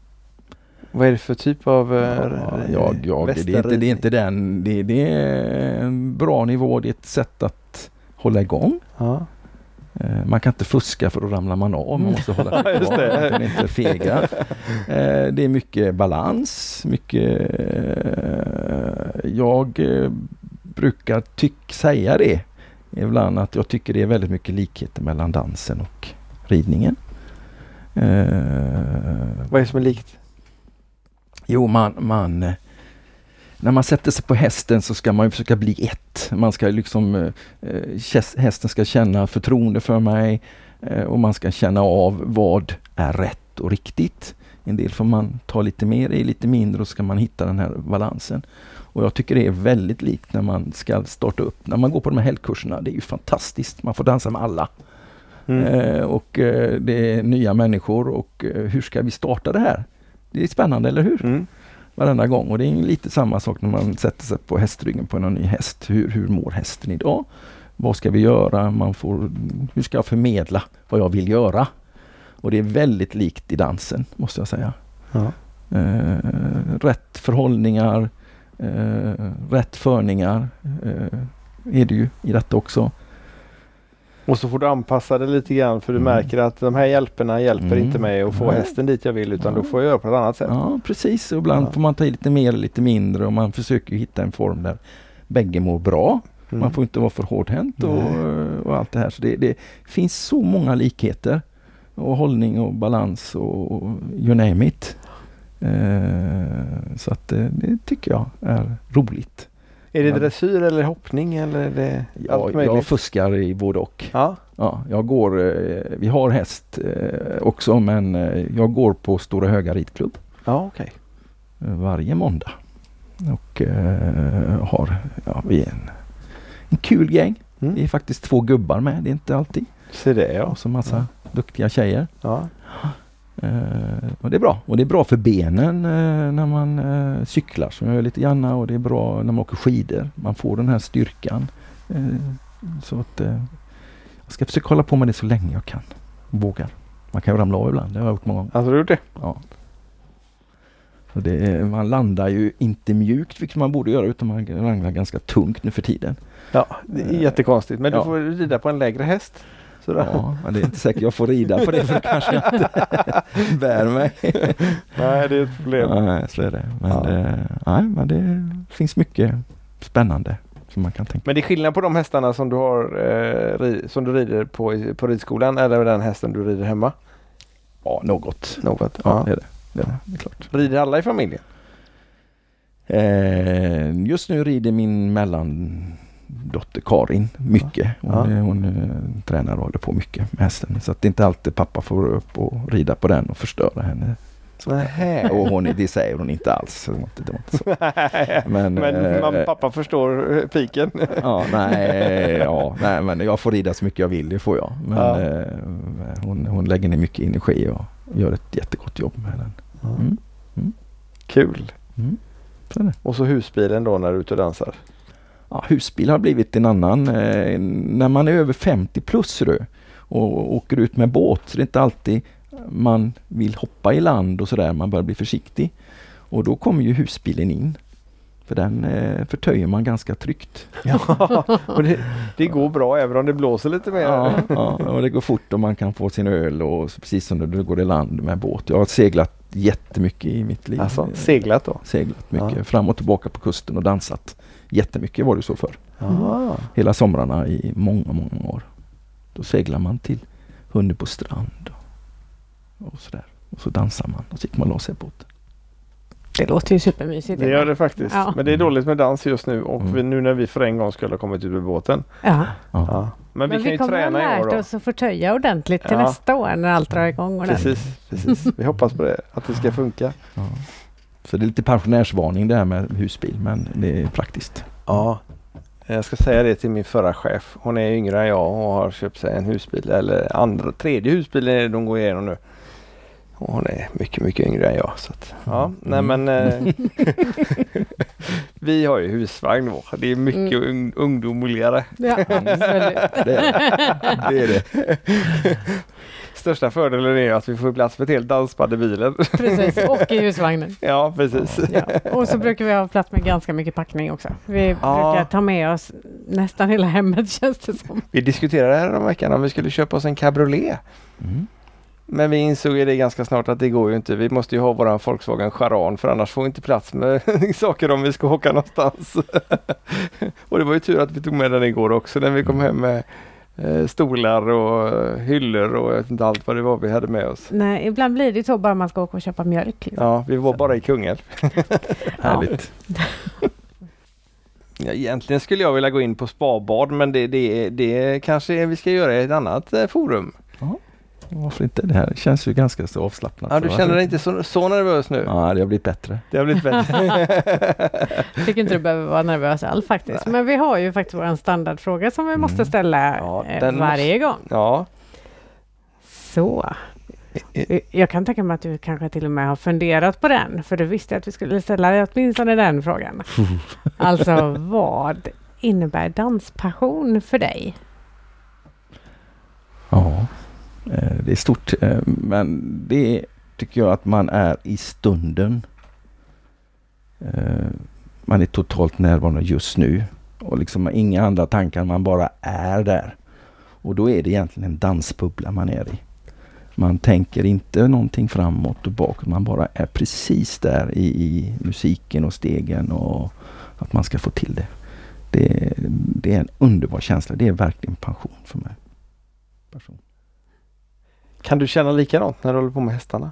Vad är det för typ av eh, Ja, jag, jag, det, är inte, det är inte den. Det, det är en bra nivå. Det är ett sätt att hålla igång. Ja. Eh, Man kan inte fuska för då ramlar man av. Man måste hålla *laughs* sig kvar. Man kan inte fega. Eh, Det är mycket balans. Mycket... eh, Jag brukar tyck, säga det ibland att jag tycker det är väldigt mycket likheter mellan dansen och ridningen. Vad är det som är likt? Jo, man, man när man sätter sig på hästen så ska man ju försöka bli ett. Man ska liksom, eh, hästen ska känna förtroende för mig eh, och man ska känna av vad är rätt och riktigt. En del får man ta lite mer i, lite mindre och så ska man hitta den här balansen. Och jag tycker det är väldigt likt när man ska starta upp. När man går på de här helgkurserna, det är ju fantastiskt. Man får dansa med alla. Mm. Eh, och eh, det är nya människor och eh, hur ska vi starta det här? Det är spännande, eller hur? Mm. Varenda gång. Och det är lite samma sak när man sätter sig på hästryggen på en ny häst. Hur, hur mår hästen idag? Vad ska vi göra? Man får, hur ska jag förmedla vad jag vill göra? Och det är väldigt likt i dansen, måste jag säga. Ja. Eh, rätt förhållningar, eh, rätt förningar eh, är det ju i detta också. Och så får du anpassa det lite grann för du Mm. märker att de här hjälperna hjälper Mm. inte mig att få Nej. hästen dit jag vill utan Ja. då får jag göra på ett annat sätt. Ja, precis. Och ibland Ja. får man ta i lite mer eller lite mindre och man försöker hitta en form där bägge mår bra. Mm. Man får inte vara för hårdhänt och, och allt det här. Så det, det finns så många likheter. Och hållning och balans och, och you name it. Eh, så att det, det tycker jag är roligt. Är det Ja. dressyr eller hoppning eller det Ja, allt möjligt? jag fuskar i både och. Ja. Ja, jag går, eh, vi har häst eh, också men eh, jag går på Stora Höga ridklubb Ja, eh, varje måndag. Och har, ja, vi är en, en kul gäng. Mm. är faktiskt två gubbar med, det är inte alltid. Se det ja. Och så massa duktiga tjejer. ja. Eh, och det är bra. Och det är bra för benen eh, när man eh, cyklar som jag gör lite grann och det är bra när man åker skidor. Man får den här styrkan. Eh, så att eh, jag ska försöka hålla på med det så länge jag kan. Vågar. Man kan ju ramla av ibland, det har jag gjort många gånger. Alltså du gjort det? Ja. Så det är, man landar ju inte mjukt vilket man borde göra utan man ramlar ganska tungt nu för tiden. Ja, det är jättekonstigt. Men Ja. du får rida på en lägre häst. Sådär. Ja, men det är inte säkert jag får rida på det för då kanske inte *laughs* bär mig. Nej, det är ett problem. Nej, så är det. Men, Ja. det, nej, men det finns mycket spännande som man kan tänka Men det är skillnad på de hästarna som du har eh, ri- som du rider på, på ridskolan eller den hästen du rider hemma? Ja, något. Något? Ja, Ja. det är det. Det är, det. det är klart. Rider alla i familjen? Eh, just nu rider min mellandotter Karin mycket. Hon, Ja. är- hon är tränare och håller på mycket med hästen. Så att det är inte alltid pappa får upp och rida på den och förstöra henne Nähä. och hon, det säger hon inte alls. Det var inte, det var inte så. *laughs* Men, Men eh, mamma och pappa förstår eh, piken. Ja, nej, ja, nej, men jag får rida så mycket jag vill, det får jag. Men Ja. eh, hon, hon lägger ner mycket energi och gör ett jättegott jobb med den. Mm. Kul. Mm. Så. Och så husbilen då när du är ute och dansar. Ja, husbil har blivit en annan. Eh, när man är över 50 plus du, och åker ut med båt så det är inte alltid man vill hoppa i land och sådär. Man börjar bli försiktig. Och då kommer ju husbilen in. För den eh, förtöjer man ganska tryggt. Ja, *laughs* och det, det går bra även om det blåser lite mer. Ja, ja, och det går fort och man kan få sin öl och precis som när du går i land med båt. Jag har seglat jättemycket i mitt liv. Alltså seglat då. Seglat mycket Ja. fram och tillbaka på kusten och dansat. Jättemycket var det så för. Ja. Hela somrarna i många, många år. Då seglar man till Hunnebo strand och, och sådär. Och så dansar man och så gick man loss i båten. Det låter ju supermysigt. Det gör det faktiskt. Ja. Men det är dåligt med dans just nu och Mm. vi, nu när vi för en gång skulle ha kommit ut med båten. Ja. Ja. Men, Men vi vi, kan ju kommer träna i år lärt då. oss att förtöja ordentligt till Ja. nästa år när allt drar igång. ordentligt. Precis, precis. Vi hoppas på det. Att det ska funka. Så det är lite pensionärsvarning det här med husbil men det är praktiskt. Ja. Jag ska säga det till min förra chef. Hon är yngre än jag och har köpt sig en husbil. Eller andra, tredje husbilen är det de går igenom nu. Och hon är mycket, mycket yngre än jag. Så att, ja, nej Mm. men eh, *laughs* Vi har ju husvagn då. Det är mycket Mm. ung, ungdomligare. Ja. Det är *laughs* det. är det. *laughs* Största fördelen är att vi får plats med ett helt dansband i bilen. *laughs* Precis, och i husvagnen. ja, precis. Ja. Och så brukar vi ha plats med ganska mycket packning också. Vi Ja. brukar ta med oss nästan hela hemmet *laughs* känns det som. Vi diskuterade här om veckan om vi skulle köpa oss en cabriolet. Mm. Men vi insåg ju det ganska snart att det går ju inte. Vi måste ju ha våran Volkswagen Charan för annars får vi inte plats med *laughs* saker om vi ska åka någonstans. och det var ju tur att vi tog med den igår också när vi kom hem med stolar och eh, hyllor och jag vet inte allt vad det var vi hade med oss. Nej, ibland blir det så bara man ska åka och köpa mjölk. Liksom. Ja, vi var bara i Kungälv. *laughs* Härligt. *laughs* Ja, egentligen skulle jag vilja gå in på spabad men det, det, det kanske vi ska göra i ett annat eh, forum. Varför inte? Det här känns ju ganska så avslappnat. Ja, du känner dig inte så, så nervös nu? Ja, det har blivit bättre. Det har blivit bättre. *laughs* tycker inte du behöver vara nervös alls faktiskt. Men vi har ju faktiskt vår standardfråga som vi måste ställa Ja, eh, den varje gång. ja. Så. Jag kan tänka mig att du kanske till och med har funderat på den, för du visste att vi skulle ställa åtminstone den frågan. *laughs* Alltså, vad innebär danspassion för dig? Ja, Eh, det är stort. Eh, men det tycker jag att man är i stunden. Eh, man är totalt närvarande just nu. Och liksom inga andra tankar, man bara är där. Och då är det egentligen en dansbubbla man är i. Man tänker inte någonting framåt och bakåt. Man bara är precis där i, i musiken och stegen och att man ska få till det. Det, det är en underbar känsla. Det är verkligen passion för mig. Passion. Kan du känna likadant när du håller på med hästarna?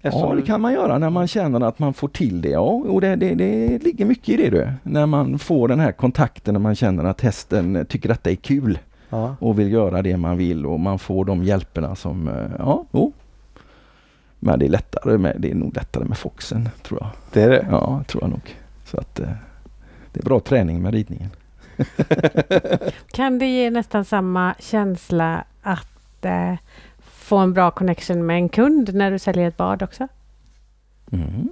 Eftersom Ja, det kan man göra när man känner att man får till det. Ja, och det, det, det ligger mycket i det. Du. När man får den här kontakten, när man känner att hästen tycker att det är kul Ja. och vill göra det man vill och man får de hjälperna som, eh, ja, jo. Men det är lättare med, det är nog lättare med foxen, tror jag. Det är det. Ja, tror jag nog. Så att eh, det är bra träning med ridningen. *laughs* Kan det ge nästan samma känsla att eh, få en bra connection med en kund när du säljer ett bad också? Mm.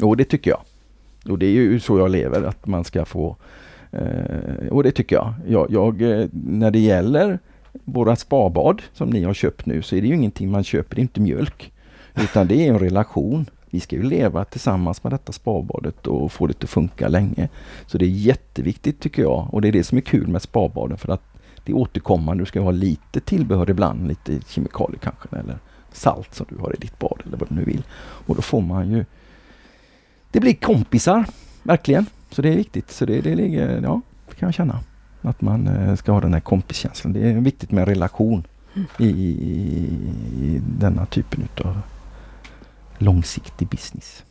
Jo, det tycker jag. Och det är ju så jag lever, att man ska få... Eh, och det tycker jag. jag, jag när det gäller våra spabad som ni har köpt nu så är det ju ingenting man köper, det är inte mjölk. Utan det är en relation. Vi ska ju leva tillsammans med detta spabadet och få det att funka länge. Så det är jätteviktigt tycker jag och det är det som är kul med spabaden för att det är återkommande. Du ska ha lite tillbehör ibland, lite kemikalier kanske eller salt som du har i ditt bad eller vad du nu vill. Och då får man ju Det blir kompisar, verkligen. Så det är viktigt. Så det, det ligger, ja, det kan jag känna. Att man eh, ska ha den här kompiskänslan. Det är viktigt med en relation i, i, i denna typen utav långsiktig business.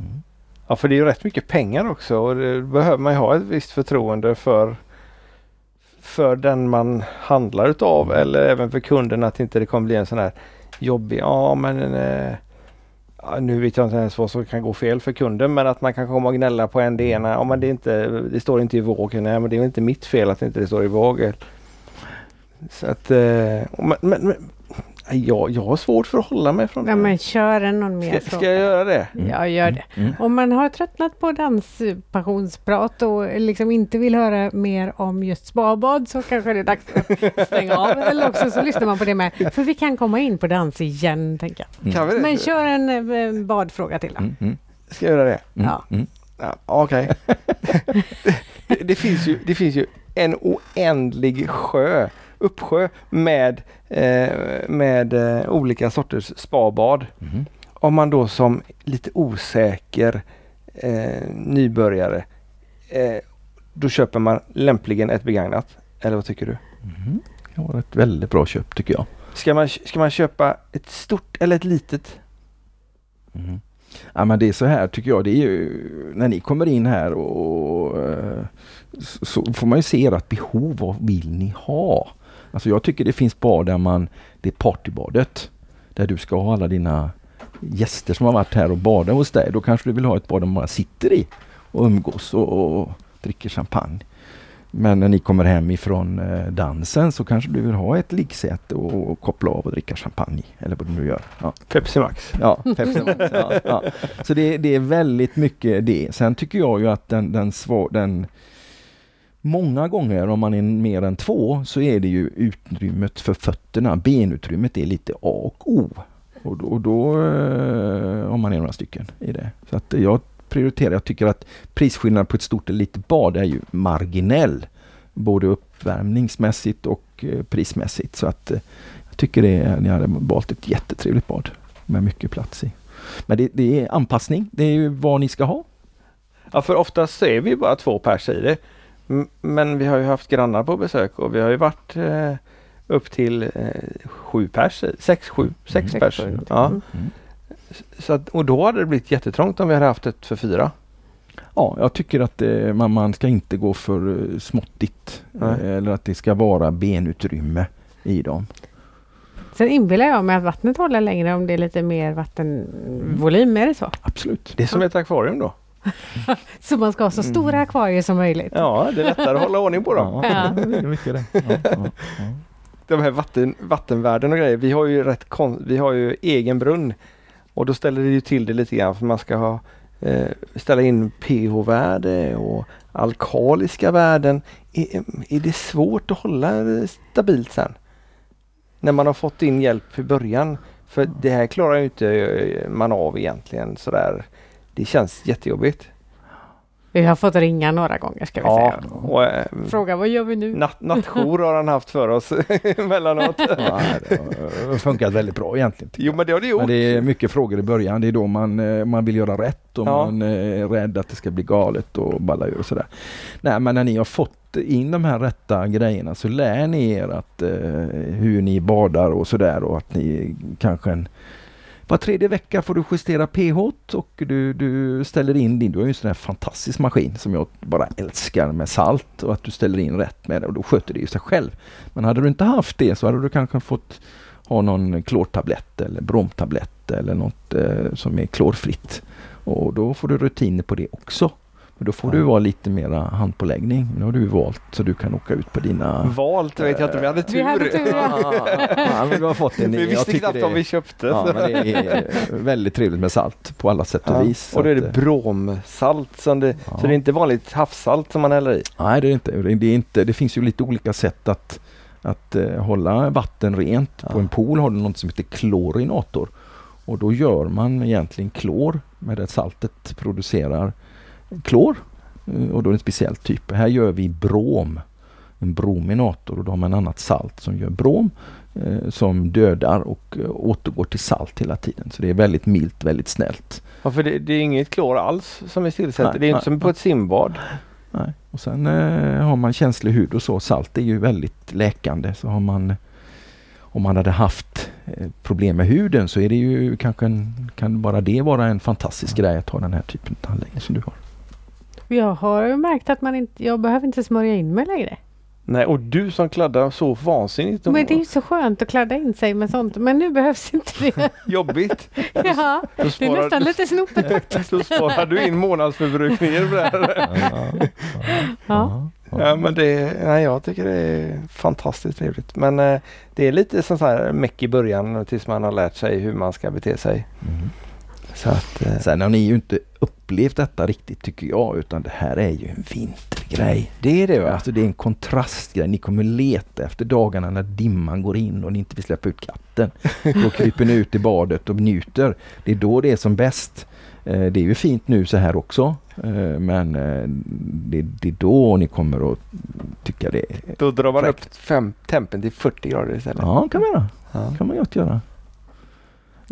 Mm. ja, för det är ju rätt mycket pengar också och det behöver man ju ha ett visst förtroende för för den man handlar utav eller även för kunden att inte det kommer bli en sån här jobbig. Ja men eh, nu vet jag inte ens vad som kan gå fel för kunden men att man kan komma och gnälla på en det ena. Ja men det, är inte, det står inte i våg. Nej men det är inte mitt fel att det inte står i våg. Så att, eh, men, men, jag, jag har svårt för att hålla mig från Ja, men kör en någon mer ska, fråga. ska jag göra det? Ja, gör det. Mm. Om man har tröttnat på danspationsprat och liksom inte vill höra mer om just spabad så kanske det är dags att stänga av. *laughs* Eller också så lyssnar man på det med. För vi kan komma in på dans igen, tänker jag. Mm. Kan vi det? Men kör en badfråga till då. Mm, mm, Ska jag göra det? mm, Ja. mm. Ja, Okej. *laughs* det, det, finns ju, det finns ju en oändlig sjö, uppsjö med, eh, med eh, olika sorters spabad. Mm. Om man då som lite osäker eh, nybörjare eh, då köper man lämpligen ett begagnat. Eller vad tycker du? Mm. Det var ett väldigt bra köp tycker jag. Ska man, ska man köpa ett stort eller ett litet? Mm. Ja men det är så här tycker jag. Det är ju när ni kommer in här och eh, så så får man ju se ert behov. Vad vill ni ha? Alltså jag tycker det finns bad där man, det är partybadet. Där du ska ha alla dina gäster som har varit här och badat hos dig. Då kanske du vill ha ett bad där man bara sitter i och umgås och, och dricker champagne. Men när ni kommer hem ifrån eh, dansen så kanske du vill ha ett liggsäte och, och koppla av och dricka champagne. Eller vad du nu gör. Ja. Pepsi Max. Ja, Pepsi Max. Ja, ja. *laughs* Så det, det är väldigt mycket det. Sen tycker jag ju att den, den, svår, den Många gånger om man är mer än två så är det ju utrymmet för fötterna, benutrymmet är lite A och O. Och då, och då eh, om man är några stycken i det. Så att jag prioriterar, jag tycker att prisskillnaden på ett stort eller litet bad är ju marginell. Både uppvärmningsmässigt och eh, prismässigt. Så att eh, jag tycker det är, ni hade valt ett jättetrevligt bad med mycket plats i. Men det, det är anpassning, det är ju vad ni ska ha. Ja, för oftast så är vi bara två pers i det. Men vi har ju haft grannar på besök och vi har ju varit eh, upp till eh, sju pers, sex, sju, sex Mm. pers. Sju, Ja. mm. Mm. Så att, och då hade det blivit jättetrångt om vi hade haft ett för fyra. Ja, jag tycker att eh, man, man ska inte gå för eh, småttigt. Eh, eller att det ska vara benutrymme i dem. Sen inbillar jag mig att vattnet håller längre om det är lite mer vattenvolym. Är det så? Absolut. Det är som ett akvarium då. *laughs* Så man ska ha så stora Mm. akvarier som möjligt. Ja, det är lättare att hålla ordning på dem. Ja. det är mycket det. Ja, ja, ja. De här vatten, vattenvärden och grejer. Vi har ju rätt kon- vi har ju egen brunn. Och då ställer det ju till det lite grann för man ska ha eh, ställa in pH-värde och alkaliska värden. Är, är det svårt att hålla det stabilt sen? När man har fått in hjälp i början. För det här klarar ju inte eh, man av egentligen sådär. Det känns jättejobbigt. Vi har fått ringa några gånger ska vi Ja, säga. och, eh, Fråga vad gör vi nu? natt, nattjour har han haft för oss *laughs* emellanåt. Ja, det har funkat väldigt bra egentligen. Jo men det har det gjort. Men det är mycket frågor i början. Det är då man, eh, man vill göra rätt och Ja. man är rädd att det ska bli galet och balla ur och sådär. Nej men när ni har fått in de här rätta grejerna så lär ni er att eh, hur ni badar och sådär och att ni kanske en var tredje vecka får du justera pH och du, du ställer in din, du har ju en sån här fantastisk maskin som jag bara älskar med salt och att du ställer in rätt med det och då sköter det ju sig själv. Men hade du inte haft det så hade du kanske fått ha någon klortablett eller bromtablett eller något eh, som är klorfritt. Och då får du rutiner på det också. Men då får Ja. du vara lite mera handpåläggning. Nu har du valt så du kan åka ut på dina... Valt vet jag inte, vi hade tur. Vi hade tur, *laughs* ja. ja, men du har fått en... vi visste knappt det- om vi köpte. Ja, men det är väldigt trevligt med salt på alla sätt och Ja, vis. Och då är det att, bromsalt, som det, Ja. så det är inte vanligt havssalt som man häller i. Nej, det är inte. Det, är inte, det finns ju lite olika sätt att, att eh, hålla vatten rent. Ja. På en pool har du något som heter klorinator. Och då gör man egentligen klor med det saltet producerar klor. Eh, Och då är det en speciell typ. Här gör vi brom. En brominator och då har man annat salt som gör brom eh, som dödar och eh, återgår till salt hela tiden. Så det är väldigt milt, väldigt snällt. Ja, för det, det är inget klor alls som är tillsatt. Nej, Det är inte nej, som på ett simbad. Nej. Och sen eh, har man känslig hud och så. Salt är ju väldigt läkande. Så har man om man hade haft problem med huden så är det ju kanske en, kan bara det vara en fantastisk grej att ha den här typen av anläggning som du har. Jag har märkt att man inte, jag behöver inte smörja in mig längre. Nej, och du som kladdar så vansinnigt Men det är ju så skönt att kladda in sig med sånt. Men nu behövs inte det. *laughs* jobbigt. Ja, Då det är sparar, nästan lite snopet *laughs* faktiskt. då sparar du in månadsförbrukningen för det här. Ja. Ja. Ja, men det, nej, jag tycker det är fantastiskt trevligt. Men eh, det är lite sånt här meck i början tills man har lärt sig hur man ska bete sig. Mm. Så att, eh, Sen har ni ju inte upplevt detta riktigt tycker jag utan det här är ju en vintergrej. det är det va? Alltså det är en kontrastgrej. Ni kommer leta efter dagarna när dimman går in och ni inte vill släppa ut katten. Då kryper ni ut i badet och njuter. Det är då det är som bäst. Eh, Det är ju fint nu så här också. eh, Men eh, det, det är då ni kommer att tycka det är... Då drar man Fräckt. upp fem, tempen till 40 grader istället. Ja, kan man göra. Ja. kan man gott göra.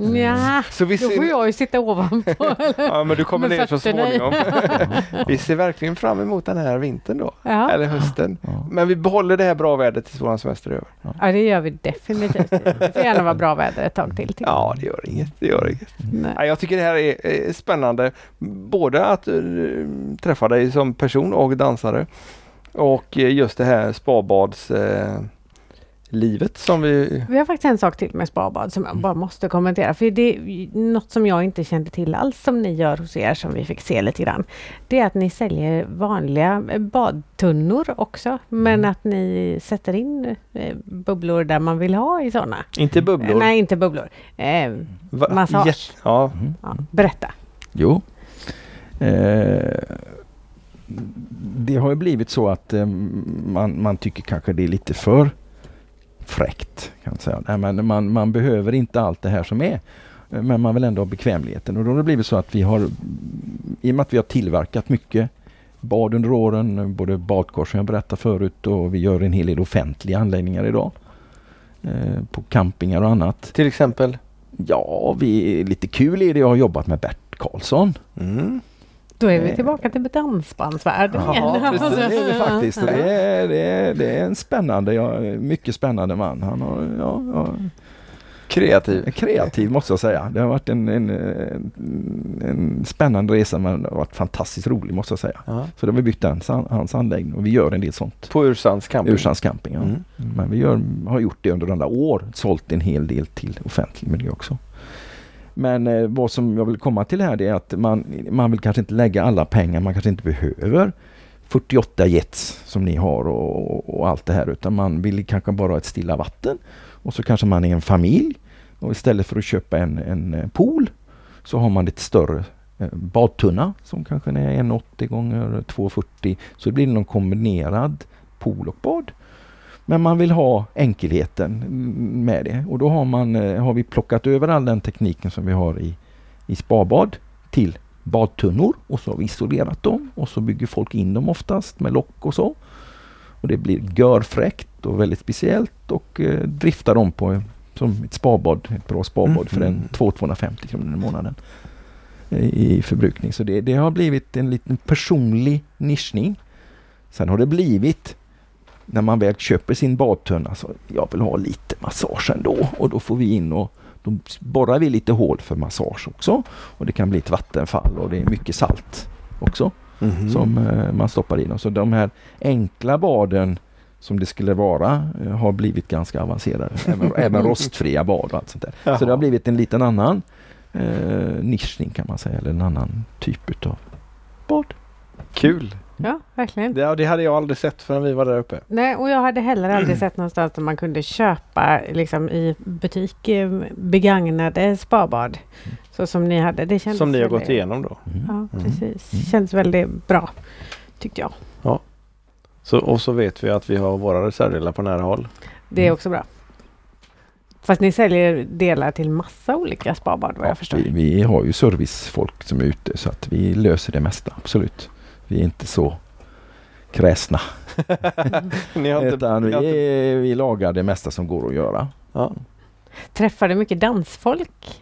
Ja, Så vi då får ser, jag ju sitta ovanpå. *laughs* ja, men du kommer ner så småningom. Ja, *laughs* vi ser verkligen fram emot den här vintern då. Ja. Eller hösten. ja. Men vi behåller det här bra vädret tills vår semester är över. ja, det gör vi definitivt. *laughs* Det får gärna vara bra väder ett tag till. Ja, det gör inget. Det gör inget. Nej. Ja, jag tycker det här är, spännande. Både att eh, träffa dig som person och dansare. Och eh, just det här spabads eh, livet som vi... Vi har faktiskt en sak till med spabad som jag bara måste kommentera. För det är något som jag inte kände till alls som ni gör hos er som vi fick se lite grann. Det är att ni säljer vanliga eh, badtunnor också. Men att ni sätter in eh, bubblor där man vill ha i sådana. Inte bubblor. Nej, inte bubblor. Eh, Va- massage. Jätte- ja. Mm. ja, berätta. Jo. Eh, det har ju blivit så att eh, man, man tycker kanske det är lite för fräckt. Kan jag säga. Men man, man behöver inte allt det här som är. Men man vill ändå ha bekvämligheten. Och då har det blivit så att vi har, i och med att vi har tillverkat mycket bad under åren, både badkar som jag berättade förut och vi gör en hel del offentliga anläggningar idag. Eh, på campingar och annat. Till exempel. Ja, vi, lite kul är det. Jag har jobbat med Bert Karlsson. Mm. Då är vi Eh. tillbaka till dansbandsvärlden Ja, igen. precis. Det är det *laughs* faktiskt. Det är, det är, det är en spännande, ja, mycket spännande man. Han har, ja, ja, Kreativ. kreativ måste jag säga. Det har varit en, en, en spännande resa men det har varit fantastiskt rolig måste jag säga. Ja. Så då har vi byggt hans, hans anläggning och vi gör en del sånt. På Ursands camping. Ursands camping. Ja. Mm. Men vi gör, har gjort det under några år. Sålt en hel del till offentlig miljö också. Men eh, vad som jag vill komma till här det är att man, man vill kanske inte lägga alla pengar man kanske inte behöver. 48 jets som ni har och, och allt det här utan man vill kanske bara ha ett stilla vatten. Och så kanske man är en familj och istället för att köpa en, en eh, pool så har man lite större eh, badtunna som kanske är 1,80 gånger 2,40 så det blir någon kombinerad pool och bad. Men man vill ha enkelheten mm, med det och då har, man, eh, har vi plockat över all den tekniken som vi har i, i spabad till badtunnor och så har vi isolerat dem och så bygger folk in dem oftast med lock och så. Och det blir görfräckt och väldigt speciellt och eh, driftar dem på som ett spabad, ett bra spabad Mm, för en mm. 200-250 kronor i månaden eh, i förbrukning. Så det, det har blivit en liten personlig nischning. Sen har det blivit när man väl köper sin badtunna så jag vill ha lite massage ändå och då får vi in och då borrar vi lite hål för massage också. Och det kan bli ett vattenfall och det är mycket salt också Mhm. som eh, man stoppar i dem. Så de här enkla baden som det skulle vara eh, har blivit ganska avancerade. *laughs* Även, även rostfria bad och allt sånt där. Så det har Jaha. blivit en liten annan eh, nischning kan man säga, eller en annan typ utav bad. Kul. Ja, verkligen. Det, det hade jag aldrig sett förrän vi var där uppe. Nej, och jag hade heller aldrig *clears throat* sett någonstans där man kunde köpa liksom, i butik eh, begagnade spabad. Så som ni hade. Det kändes Som ni har väldigt- gått igenom då. Mm. Ja, Mm. precis. Mm. Känns väldigt bra, tyckte jag. Så, och så vet vi att vi har våra reservdelar på nära håll. Det är Mm. också bra. Fast ni säljer delar till massa olika spabad vad Ja, jag förstår. vi, vi har ju servicefolk som är ute så att vi löser det mesta, absolut. Vi är inte så kräsna. *laughs* Ni har inte, Utan vi, vi lagar det mesta som går att göra. ja. Träffar du mycket dansfolk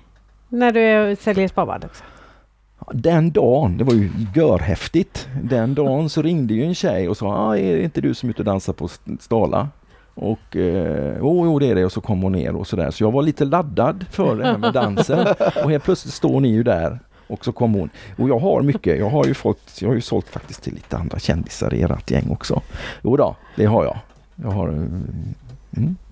när du säljer spabad också? Den dagen, det var ju görhäftigt. Den dagen så ringde ju en tjej och sa ah, är det inte du som är ute och dansar på Stala? Och eh, oh, jo det är det och så kom hon ner och sådär. Så jag var lite laddad för det här med dansen. Och helt plötsligt står ni ju där och så kom hon. Och jag har mycket, jag har ju fått, jag har ju sålt faktiskt till lite andra kändisar i ert gäng också. Jo då, det har jag. Jag har, mm,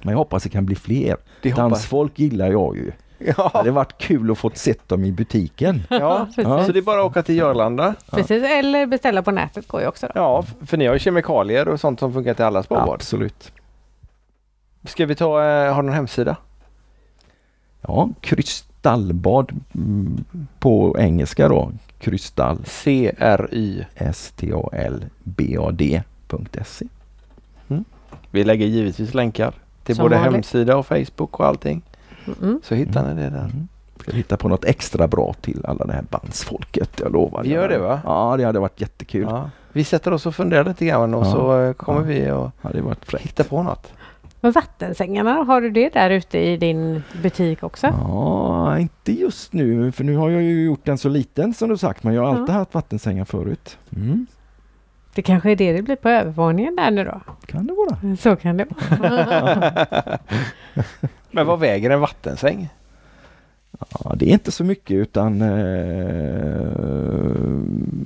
men jag hoppas det kan bli fler. Det hoppas Dansfolk gillar jag ju. Det Ja, hade varit kul att få sett dem i butiken. ja. precis. Så det är bara att åka till Jörlanda. precis. Eller beställa på nätet går ju också. Då. Ja, för ni har ju kemikalier och sånt som funkar till alla småbad. Absolut. Ska vi ta, eh, har du någon hemsida? Ja, kristallbad mm, på engelska då. Kristall, C-R-Y. S-T-A-L-B-A-D.se. Vi lägger givetvis länkar till Som både vanligt. hemsida och Facebook och allting. Mm. Så hittar ni det där. Mm. Ska hitta på något extra bra till alla det här bandsfolket, jag lovar. Vi gör det, va? Ja, det hade varit jättekul. Ja. Vi sätter oss och funderar lite grann och Ja. så kommer Ja. vi Det varit fräckt. hitta på något. Men vattensängarna, har du det där ute i din butik också? Ja, inte just nu, för nu har jag ju gjort den så liten som du sagt, men jag har Ja. alltid haft vattensängar förut. Mm. Det kanske är det det blir på övervåningen där nu då? Kan det vara. Så kan det vara. *laughs* Men vad väger en vattensäng? Ja, det är inte så mycket utan eh,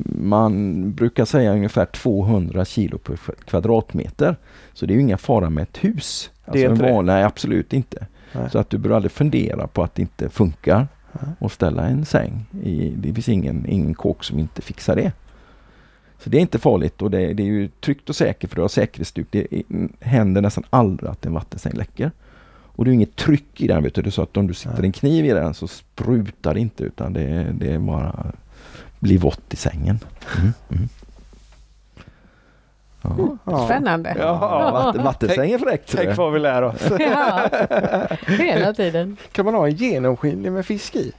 man brukar säga ungefär 200 kilo per kvadratmeter. Så det är ju inga fara med ett hus. Det är inte det? Nej, absolut inte. Nej. Så att du bör aldrig fundera på att det inte funkar Nej. att ställa en säng. I, det finns ingen, ingen kåk som inte fixar det. Så det är inte farligt och det, det är ju tryggt och säkert för du har säkerhetsduk. Det händer nästan aldrig att en vattensäng läcker. Och det är inget tryck i den. Vet du. Det är så att om du sitter en kniv i den så sprutar det inte utan det, det är bara blir vått i sängen. Mm. Mm. Ja. Ja. Spännande. Ja. Vatten, vattensäng är fräckt. Tänk vad vi lär oss. Ja, hela tiden. Kan man ha en genomskinlig med fisk i?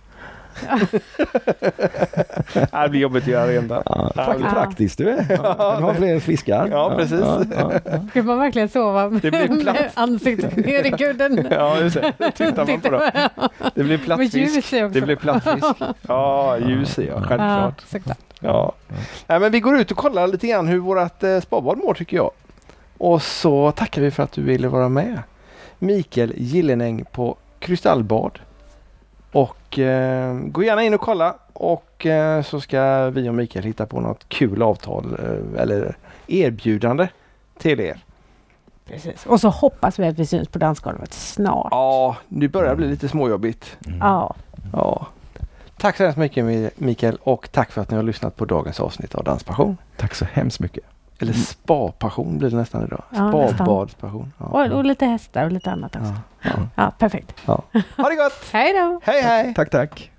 *laughs* det blir jobbigt att göra rent där. Ja, Ja. pra- praktiskt du är. Ja, du har fler fiskar. Ja, precis. Ja, ja, ja. Ska man verkligen sova Det blir med ansiktet ner i kudden? *laughs* Ja, just det. Tittar man på det. *laughs* Det blir plattfisk. i. Det blir plattfisk. Ja, ljus jag Ja, självklart. såklart. Ja. Nej, men vi går ut och kollar lite grann hur vårt eh, spabad mår tycker jag. Och så tackar vi för att du ville vara med. Mikael Gillenäng på Kristallbad. Och eh, gå gärna in och kolla och eh, så ska vi och Mikael hitta på något kul avtal eh, eller erbjudande till er. Precis. Och så hoppas vi att vi syns på dansgolvet snart. Ja, nu börjar det bli lite småjobbigt. Mm. Ja. Ja. Tack så hemskt mycket Mi- Mikael och tack för att ni har lyssnat på dagens avsnitt av Danspassion. Tack så hemskt mycket. Eller spapassion blir det nästan idag. Ja. Spabadspassion. Ja. Och, och lite hästar och lite annat också. Ja. Ja, perfekt. *laughs* Ha det gott! Hej då! Hej hej! Tack, tack.